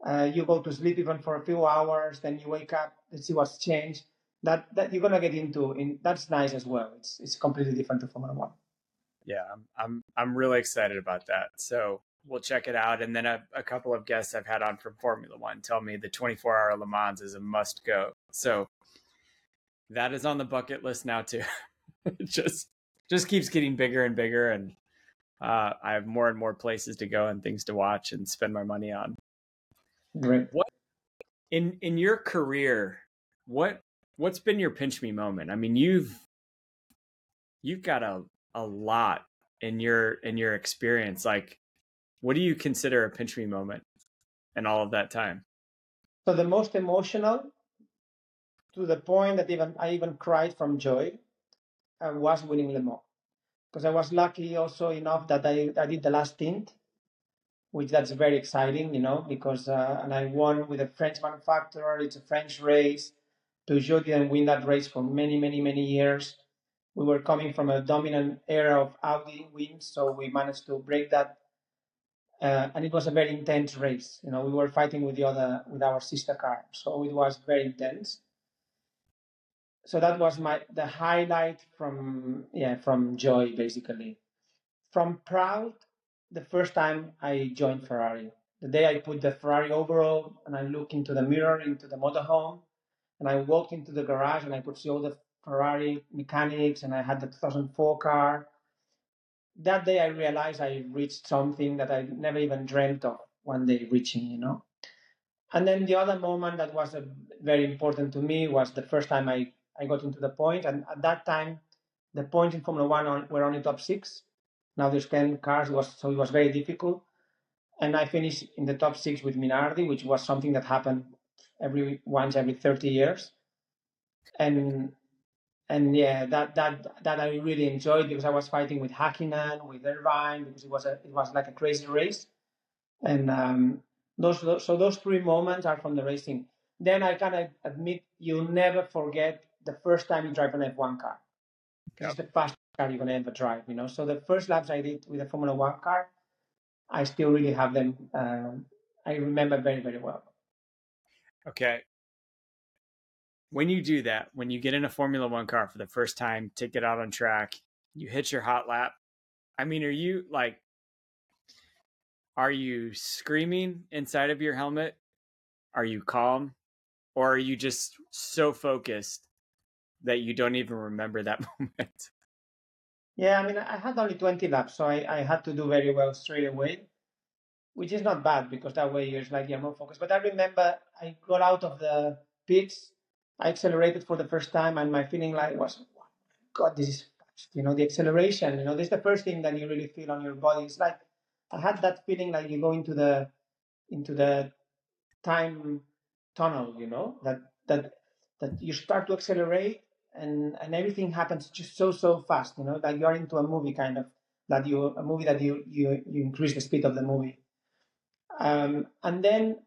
Uh, you go to sleep even for a few hours, then you wake up and see what's changed. That that you're gonna get into. In that's nice as well. It's it's completely different to Formula One. Yeah, I'm I'm I'm really excited about that. So we'll check it out. And then a, a couple of guests I've had on from Formula One tell me the 24 hour Le Mans is a must go. So that is on the bucket list now too. (laughs) it just just keeps getting bigger and bigger, and uh, I have more and more places to go and things to watch and spend my money on. Great. What in in your career? What what's been your pinch me moment? I mean, you've you've got a a lot in your in your experience. Like, what do you consider a pinch me moment in all of that time? So the most emotional, to the point that even I even cried from joy, uh, was winning Le Mans, because I was lucky also enough that I I did the last stint which that's very exciting, you know, because uh, and I won with a French manufacturer. It's a French race. Peugeot didn't win that race for many, many, many years. We were coming from a dominant era of Audi wins, so we managed to break that. Uh, and it was a very intense race. You know, we were fighting with the other with our sister car, so it was very intense. So that was my the highlight from yeah from joy basically. From proud, the first time I joined Ferrari. The day I put the Ferrari overall and I look into the mirror, into the motorhome, and I walked into the garage and I could see all the Ferrari mechanics and I had the 2004 car. That day I realized I reached something that I never even dreamt of one day reaching, you know. And then the other moment that was uh, very important to me was the first time I, I got into the point. And at that time, the points in Formula One were only top six. Now there's 10 cars, was, so it was very difficult. And I finished in the top six with Minardi, which was something that happened every once every 30 years. And and yeah, that that that I really enjoyed because I was fighting with Hakkinen, with Irvine, because it was a it was like a crazy race. And um, those, those so those three moments are from the racing. Then I kind of admit you'll never forget the first time you drive an F1 car. Yep. It's the fastest car you're gonna ever drive, you know. So the first laps I did with a Formula One car, I still really have them. Um, I remember very very well. Okay. When you do that, when you get in a Formula One car for the first time, take it out on track, you hit your hot lap. I mean, are you like, are you screaming inside of your helmet? Are you calm? Or are you just so focused that you don't even remember that (laughs) moment? Yeah, I mean, I had only 20 laps, so I, I had to do very well straight away, which is not bad because that way you're like you're more focused. But I remember I got out of the pits, I accelerated for the first time, and my feeling like was, God, this is fast. You know, the acceleration. You know, this is the first thing that you really feel on your body. It's like I had that feeling like you go into the into the time tunnel. You know, that that that you start to accelerate and and everything happens just so so fast. You know, that you're into a movie kind of that you a movie that you you you increase the speed of the movie. Um, and then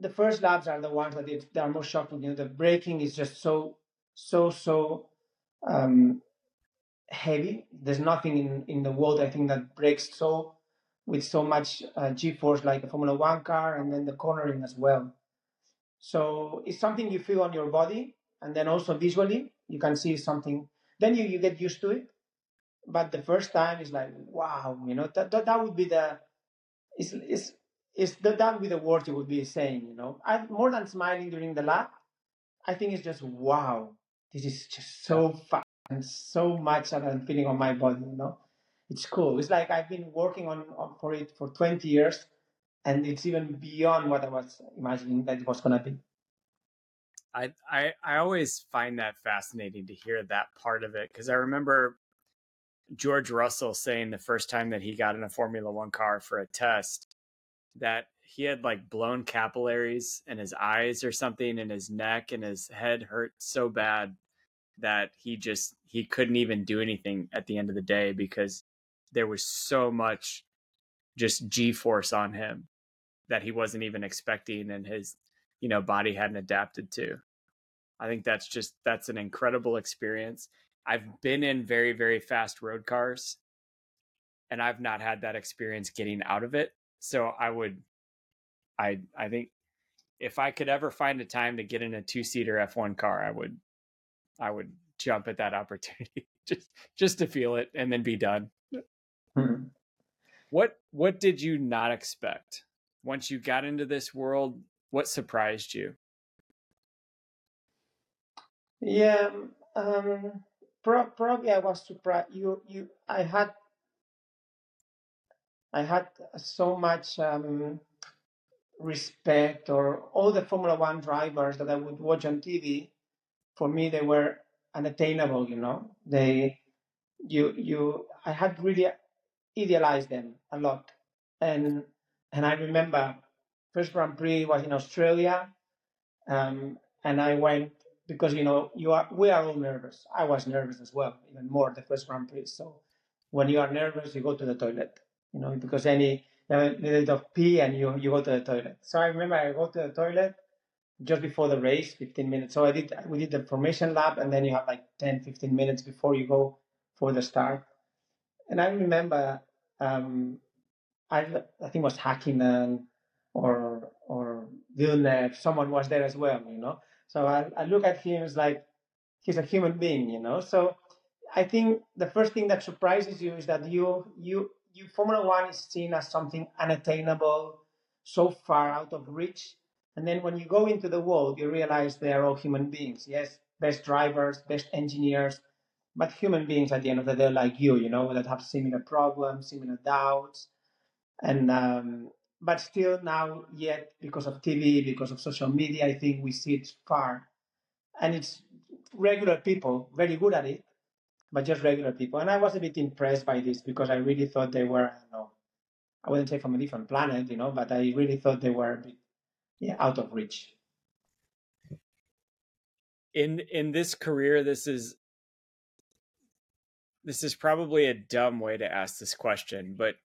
the first laps are the ones that it, they are most shocking. You know, the braking is just so so so um, heavy. There's nothing in in the world I think that breaks so with so much uh, G-force like a Formula One car, and then the cornering as well. So it's something you feel on your body, and then also visually you can see something then you, you get used to it but the first time is like wow you know that, that, that would be the it's, is is that, that be the word you would be saying you know? I, more than smiling during the lap i think it's just wow this is just so fun and so much that i'm feeling on my body you know? It's cool. It's like i've been working on, on for it for 20 years and it's even beyond what i was imagining that it was going to be. I, I I always find that fascinating to hear that part of it because I remember George Russell saying the first time that he got in a Formula One car for a test, that he had like blown capillaries in his eyes or something and his neck and his head hurt so bad that he just he couldn't even do anything at the end of the day because there was so much just g force on him that he wasn't even expecting and his you know body hadn't adapted to. I think that's just that's an incredible experience. I've been in very very fast road cars and i've not had that experience getting out of it so i would i i think if i could ever find a time to get in a two-seater f1 car i would i would jump at that (laughs) opportunity just just to feel it and then be done Hmm. what what did you not expect once you got into this world what surprised you Yeah, um, pro- probably I was surprised. You, you, I had, I had so much um, respect, or all the Formula One drivers that I would watch on TV. For me, they were unattainable. You know, they, you, you. I had really idealized them a lot, and and I remember first Grand Prix was in Australia, um, and I went because you know you are we are all nervous. I was nervous as well, even more the first Grand Prix. So when you are nervous, you go to the toilet, you know, because any bit of pee and you you go to the toilet. So I remember I go to the toilet just before the race, 15 minutes. So I did we did the formation lap, and then you have like 10, 15 minutes before you go for the start. And I remember um, I I think it was Hakkinen or or Villeneuve, someone was there as well, you know. So I, I look at him as like he's a human being, you know. So I think the first thing that surprises you is that you you you Formula One is seen as something unattainable, so far out of reach. And then when you go into the world, you realize they are all human beings. Yes, best drivers, best engineers, but human beings at the end of the day, like you, you know, that have similar problems, similar doubts, and um, but still now yet because of TV, because of social media, I think we see it far, and it's regular people very good at it, but just regular people. And I was a bit impressed by this because I really thought they were, I know, I wouldn't say from a different planet, you know, but I really thought they were a bit, yeah, out of reach. in in this career this is this is probably a dumb way to ask this question but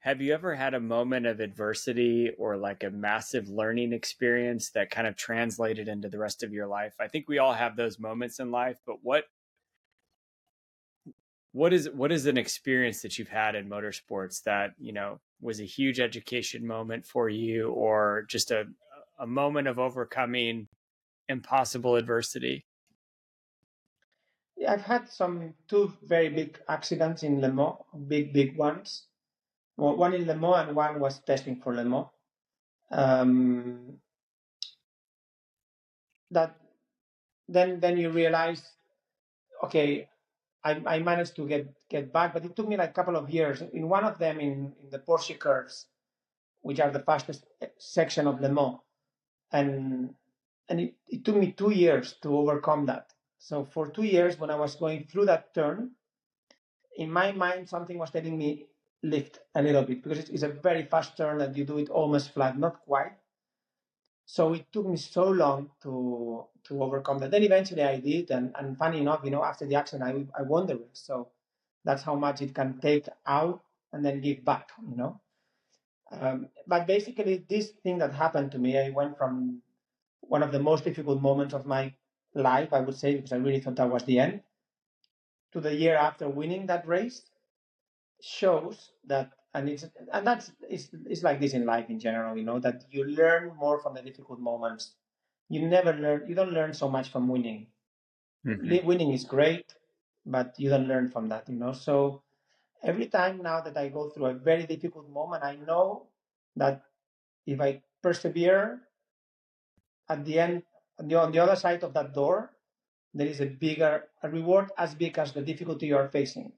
have you ever had a moment of adversity or like a massive learning experience that kind of translated into the rest of your life i think we all have those moments in life but what what is what is an experience that you've had in motorsports that you know was a huge education moment for you or just a a moment of overcoming impossible adversity Yeah, I've had some two very big accidents in Le Mans, big, big ones. Well, one in Le Mans and one was testing for Le Mans. Um, that then then you realize, okay, I, I managed to get get back, but it took me like a couple of years. In one of them, in, in the Porsche curves, which are the fastest eh, section of Le Mans, and and it, it took me two years to overcome that. So for two years, when I was going through that turn, in my mind, something was telling me lift a little bit because it's, it's a very fast turn and you do it almost flat, not quite. So it took me so long to to overcome that. Then eventually I did, and, and funny enough, you know, after the accident, I I won the race. So that's how much it can take out and then give back, you know. Um, but basically, this thing that happened to me, I went from one of the most difficult moments of my life, I would say, because I really thought that was the end, to the year after winning that race, shows that, and it's and that's it's, it's like this in life in general, you know, that you learn more from the difficult moments. You never learn, you don't learn so much from winning. Mhm. Winning is great, but you don't learn from that, you know. So every time now that I go through a very difficult moment, I know that if I persevere, at the end, on the, on the other side of that door, there is a bigger a reward as big as the difficulty you are facing,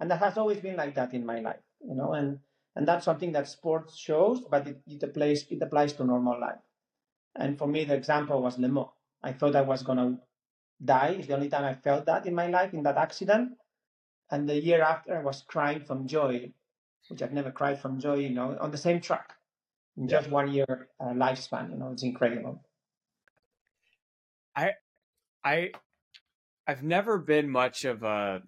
and that has always been like that in my life, you know. And and that's something that sports shows, but it, it applies it applies to normal life. And for me, the example was Le Mans. I thought I was gonna die. It's the only time I felt that in my life in that accident. And the year after, I was crying from joy, which I've never cried from joy, you know, on the same track. in yeah. just one year uh, lifespan. You know, it's incredible. I, I, I've never been much of a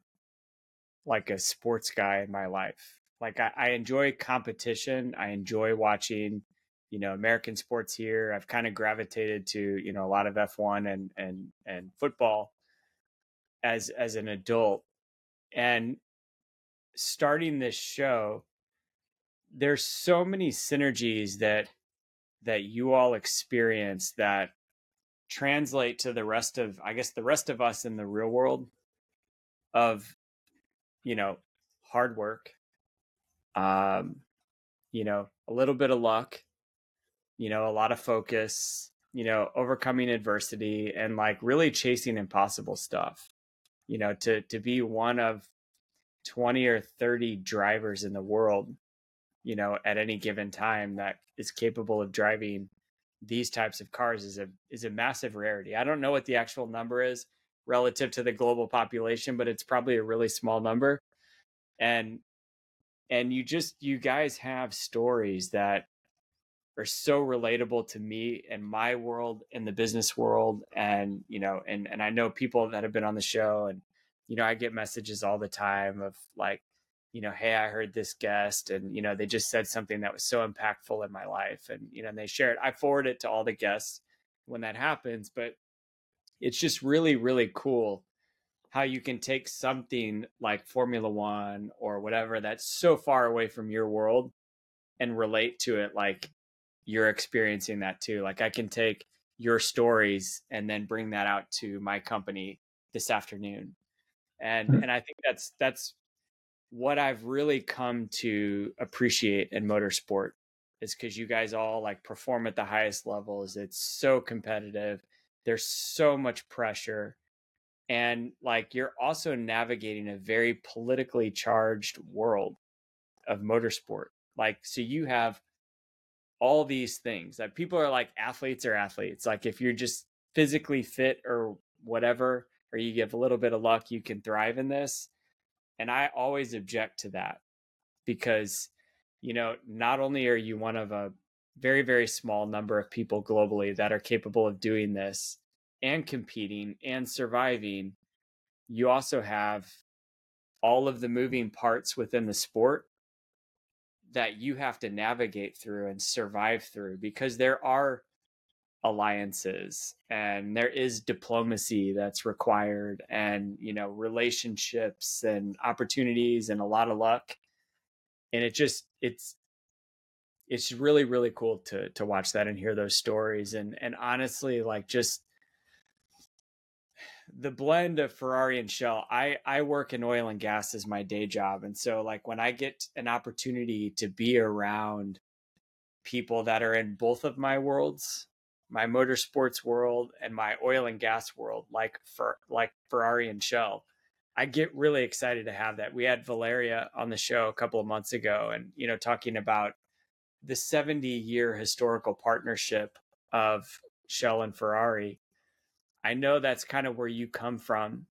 like a sports guy in my life. Like I, I enjoy competition. I enjoy watching, you know, American sports here. I've kind of gravitated to, you know, a lot of F1 and and and football as as an adult. And starting this show, there's so many synergies that that you all experience that translate to the rest of I guess the rest of us in the real world of you know hard work um you know a little bit of luck you know a lot of focus you know overcoming adversity and like really chasing impossible stuff you know to to be one of 20 or 30 drivers in the world you know at any given time that is capable of driving these types of cars is a is a massive rarity. I don't know what the actual number is relative to the global population, but it's probably a really small number. And and you just you guys have stories that are so relatable to me and my world in the business world and you know and and I know people that have been on the show and you know I get messages all the time of like you know, hey, I heard this guest and, you know, they just said something that was so impactful in my life. And, you know, and they share it. I forward it to all the guests when that happens. But it's just really, really cool how you can take something like Formula One or whatever that's so far away from your world and relate to it like you're experiencing that too. Like I can take your stories and then bring that out to my company this afternoon. And mm-hmm. and I think that's that's what I've really come to appreciate in motorsport is because you guys all like perform at the highest levels. It's so competitive. There's so much pressure. And like you're also navigating a very politically charged world of motorsport. Like, so you have all these things that people are like athletes are athletes. Like, if you're just physically fit or whatever, or you give a little bit of luck, you can thrive in this and I always object to that because, you know, not only are you one of a very, very small number of people globally that are capable of doing this and competing and surviving, you also have all of the moving parts within the sport that you have to navigate through and survive through because there are alliances and there is diplomacy that's required and you know relationships and opportunities and a lot of luck. And it just it's it's really really cool to to watch that and hear those stories. And and honestly like just the blend of Ferrari and Shell I I work in oil and gas as my day job and so like when I get an opportunity to be around people that are in both of my worlds my motorsports world and my oil and gas world, like for like Ferrari and Shell. I get really excited to have that. We had Valeria on the show a couple of months ago, and you know, talking about the 70 year historical partnership of Shell and Ferrari. I know that's kind of where you come from.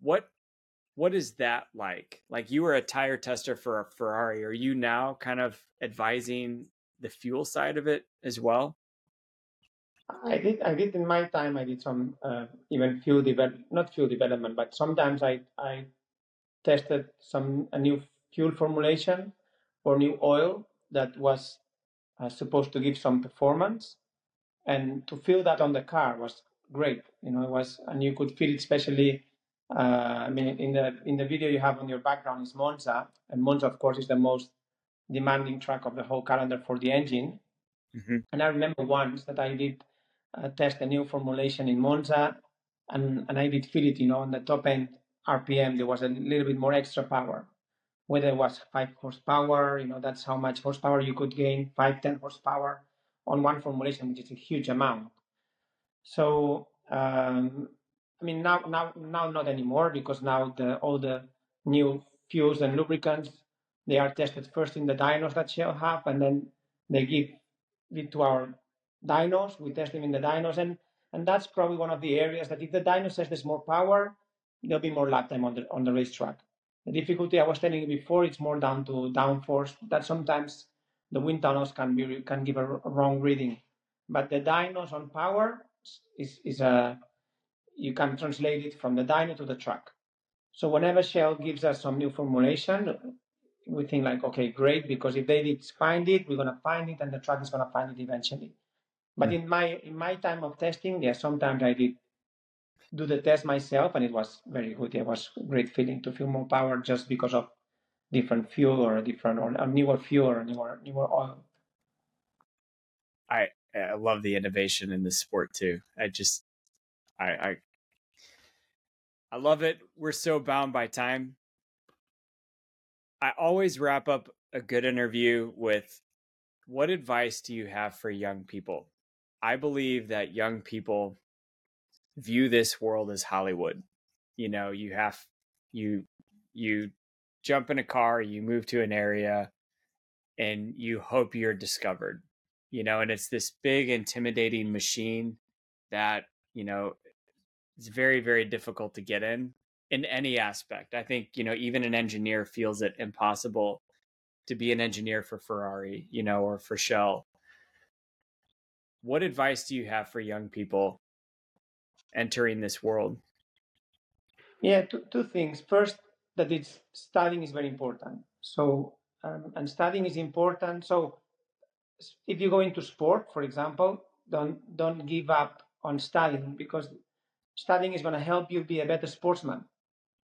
What what is that like? Like you were a tire tester for a Ferrari. Are you now kind of advising the fuel side of it as well? I did. I did in my time. I did some uh, even fuel develop, not fuel development, but sometimes I I tested some a new fuel formulation or new oil that was uh, supposed to give some performance, and to feel that on the car was great. You know, it was and you could feel it especially. Uh, I mean, in the in the video you have on your background is Monza, and Monza, of course, is the most demanding track of the whole calendar for the engine. Mm-hmm. And I remember once that I did uh, test a new formulation in Monza, and, and I did feel it, you know, on the top end RPM, there was a little bit more extra power. Whether it was five horsepower, you know, that's how much horsepower you could gain, five, 10 horsepower on one formulation, which is a huge amount. So, um, I mean, now, now, now, not anymore because now the all the new fuels and lubricants they are tested first in the dynos that Shell have, and then they give it to our dynos. We test them in the dynos, and and that's probably one of the areas that if the dyno says there's more power, there'll be more lap time on the on the racetrack. The difficulty I was telling you before, it's more down to downforce. That sometimes the wind tunnels can be can give a, wrong reading. But the dynos on power is is a you can translate it from the dyno to the truck. So whenever Shell gives us some new formulation, we think like, okay, great, because if they did find it, we're gonna find it, and the truck is gonna find it eventually. But mm. in my in my time of testing, yeah, sometimes I did do the test myself, and it was very good. It was great feeling to feel more power just because of different fuel or a different or a newer fuel or newer newer oil. I love the innovation in the sport too. I just I I I love it. We're so bound by time. I always wrap up a good interview with what advice do you have for young people? I believe that young people view this world as Hollywood. You know, you have you you jump in a car, you move to an area and you hope you're discovered. You know, and it's this big intimidating machine that, you know, it's very very difficult to get in in any aspect. I think, you know, even an engineer feels it impossible to be an engineer for Ferrari, you know, or for Shell. What advice do you have for young people entering this world? Yeah, two, two things. First, that it's studying is very important. So, um, and studying is important. So, if you go into sport, for example, don't don't give up on studying because studying is going to help you be a better sportsman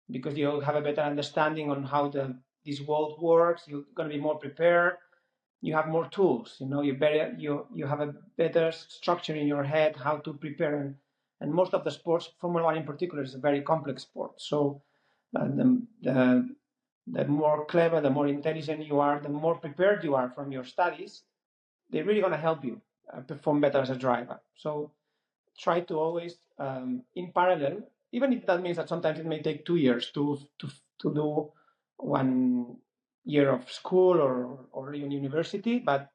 because you'll have a better understanding on how the this world works. You're going to be more prepared. You have more tools. You know, you better you you have a better structure in your head how to prepare. And, and most of the sports, Formula One in particular, is a very complex sport. So uh, the, the the more clever, the more intelligent you are, the more prepared you are from your studies, they're really going to help you uh, perform better as a driver. So try to always, um, in parallel, even if that means that sometimes it may take two years to to to do one year of school or or even university, but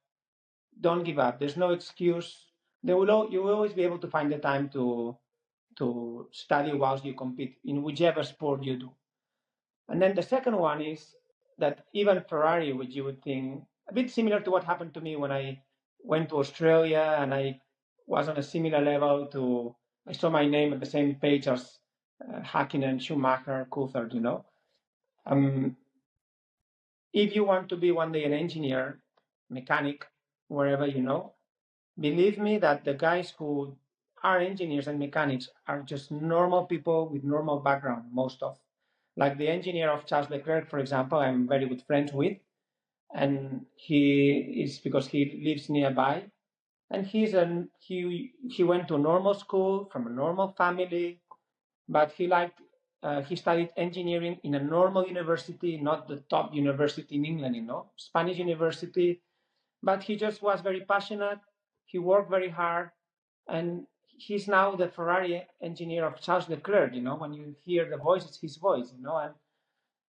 don't give up. There's no excuse. There will you will always be able to find the time to to study whilst you compete in whichever sport you do. And then the second one is that even Ferrari, which you would think a bit similar to what happened to me when I went to Australia and I was on a similar level to I saw my name at the same page as uh, Hakkinen, Schumacher, Coulthard, you know. Um, if you want to be one day an engineer, mechanic, wherever you know, believe me that the guys who are engineers and mechanics are just normal people with normal background, most of. Like the engineer of Charles Leclerc, for example, I'm very good friends with, and he is because he lives nearby, and he's an he he went to normal school from a normal family, but he liked uh, he studied engineering in a normal university, not the top university in England, you know, Spanish university. But he just was very passionate. He worked very hard, and he's now the Ferrari engineer of Charles Leclerc. You know, when you hear the voice, it's his voice. You know, and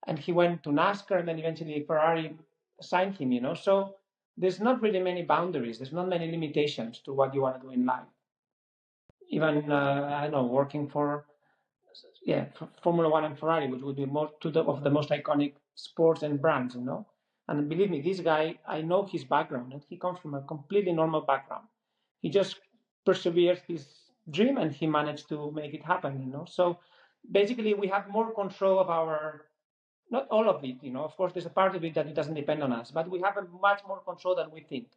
and he went to NASCAR, and then eventually Ferrari signed him. You know, so there's not really many boundaries. There's not many limitations to what you want to do in life. Even uh, I don't know, working for yeah, Formula One and Ferrari, which would be more two of the most iconic sports and brands, you know. And believe me, this guy, I know his background, and he comes from a completely normal background. He just persevered his dream, and he managed to make it happen, you know. So basically, we have more control of our, not all of it, you know. Of course, there's a part of it that it doesn't depend on us, but we have a much more control than we think,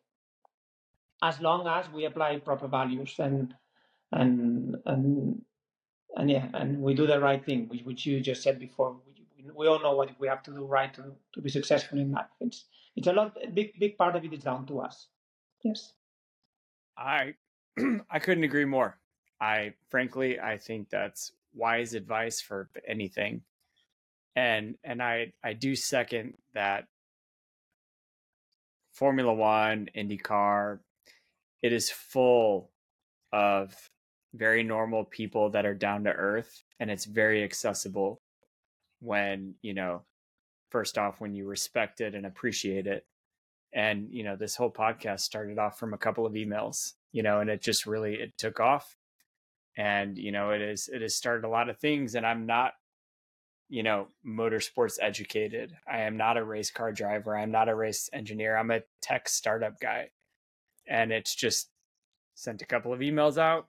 as long as we apply proper values and and and and yeah, and we do the right thing, which, which you just said before. We, we all know what we have to do right to, to be successful in life. It's it's a lot. A big big part of it is down to us. Yes. I (clears throat) I couldn't agree more. I frankly I think that's wise advice for anything. And and I I do second that Formula 1, IndyCar it is full of very normal people that are down to earth and it's very accessible when you know first off when you respect it and appreciate it. And you know this whole podcast started off from a couple of emails you know and it just really it took off. And you know it is it has started a lot of things and i'm not you know, motorsports educated. I am not a race car driver. I'm not a race engineer. I'm a tech startup guy. And it's just sent a couple of emails out,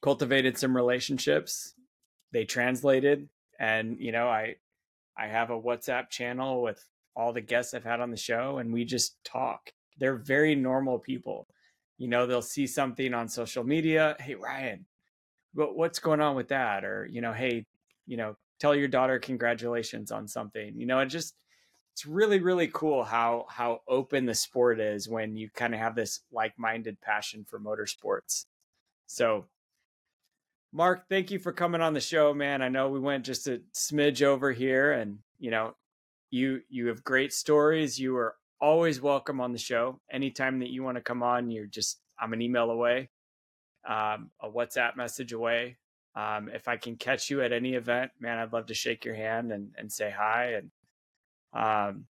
cultivated some relationships. They translated and you know, I I have a WhatsApp channel with all the guests I've had on the show and we just talk. They're very normal people. You know, they'll see something on social media, "Hey Ryan, but what's going on with that?" or you know, "Hey, you know, tell your daughter congratulations on something." You know, it just it's really really cool how how open the sport is when you kind of have this like-minded passion for motorsports. So Marc, thank you for coming on the show, man. I know we went just a smidge over here and, you know, you you have great stories. You are always welcome on the show. Anytime that you want to come on, you're just I'm an email away, um, a WhatsApp message away. Um, if I can catch you at any event, man, I'd love to shake your hand and, and say hi. And um,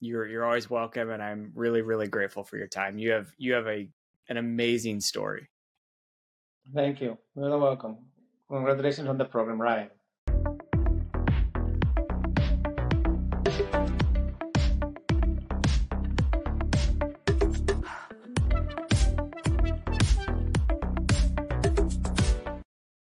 you're you're always welcome, and I'm really really grateful for your time. You have you have a an amazing story. Thank you. You're welcome. Congratulations on the program, Ryan.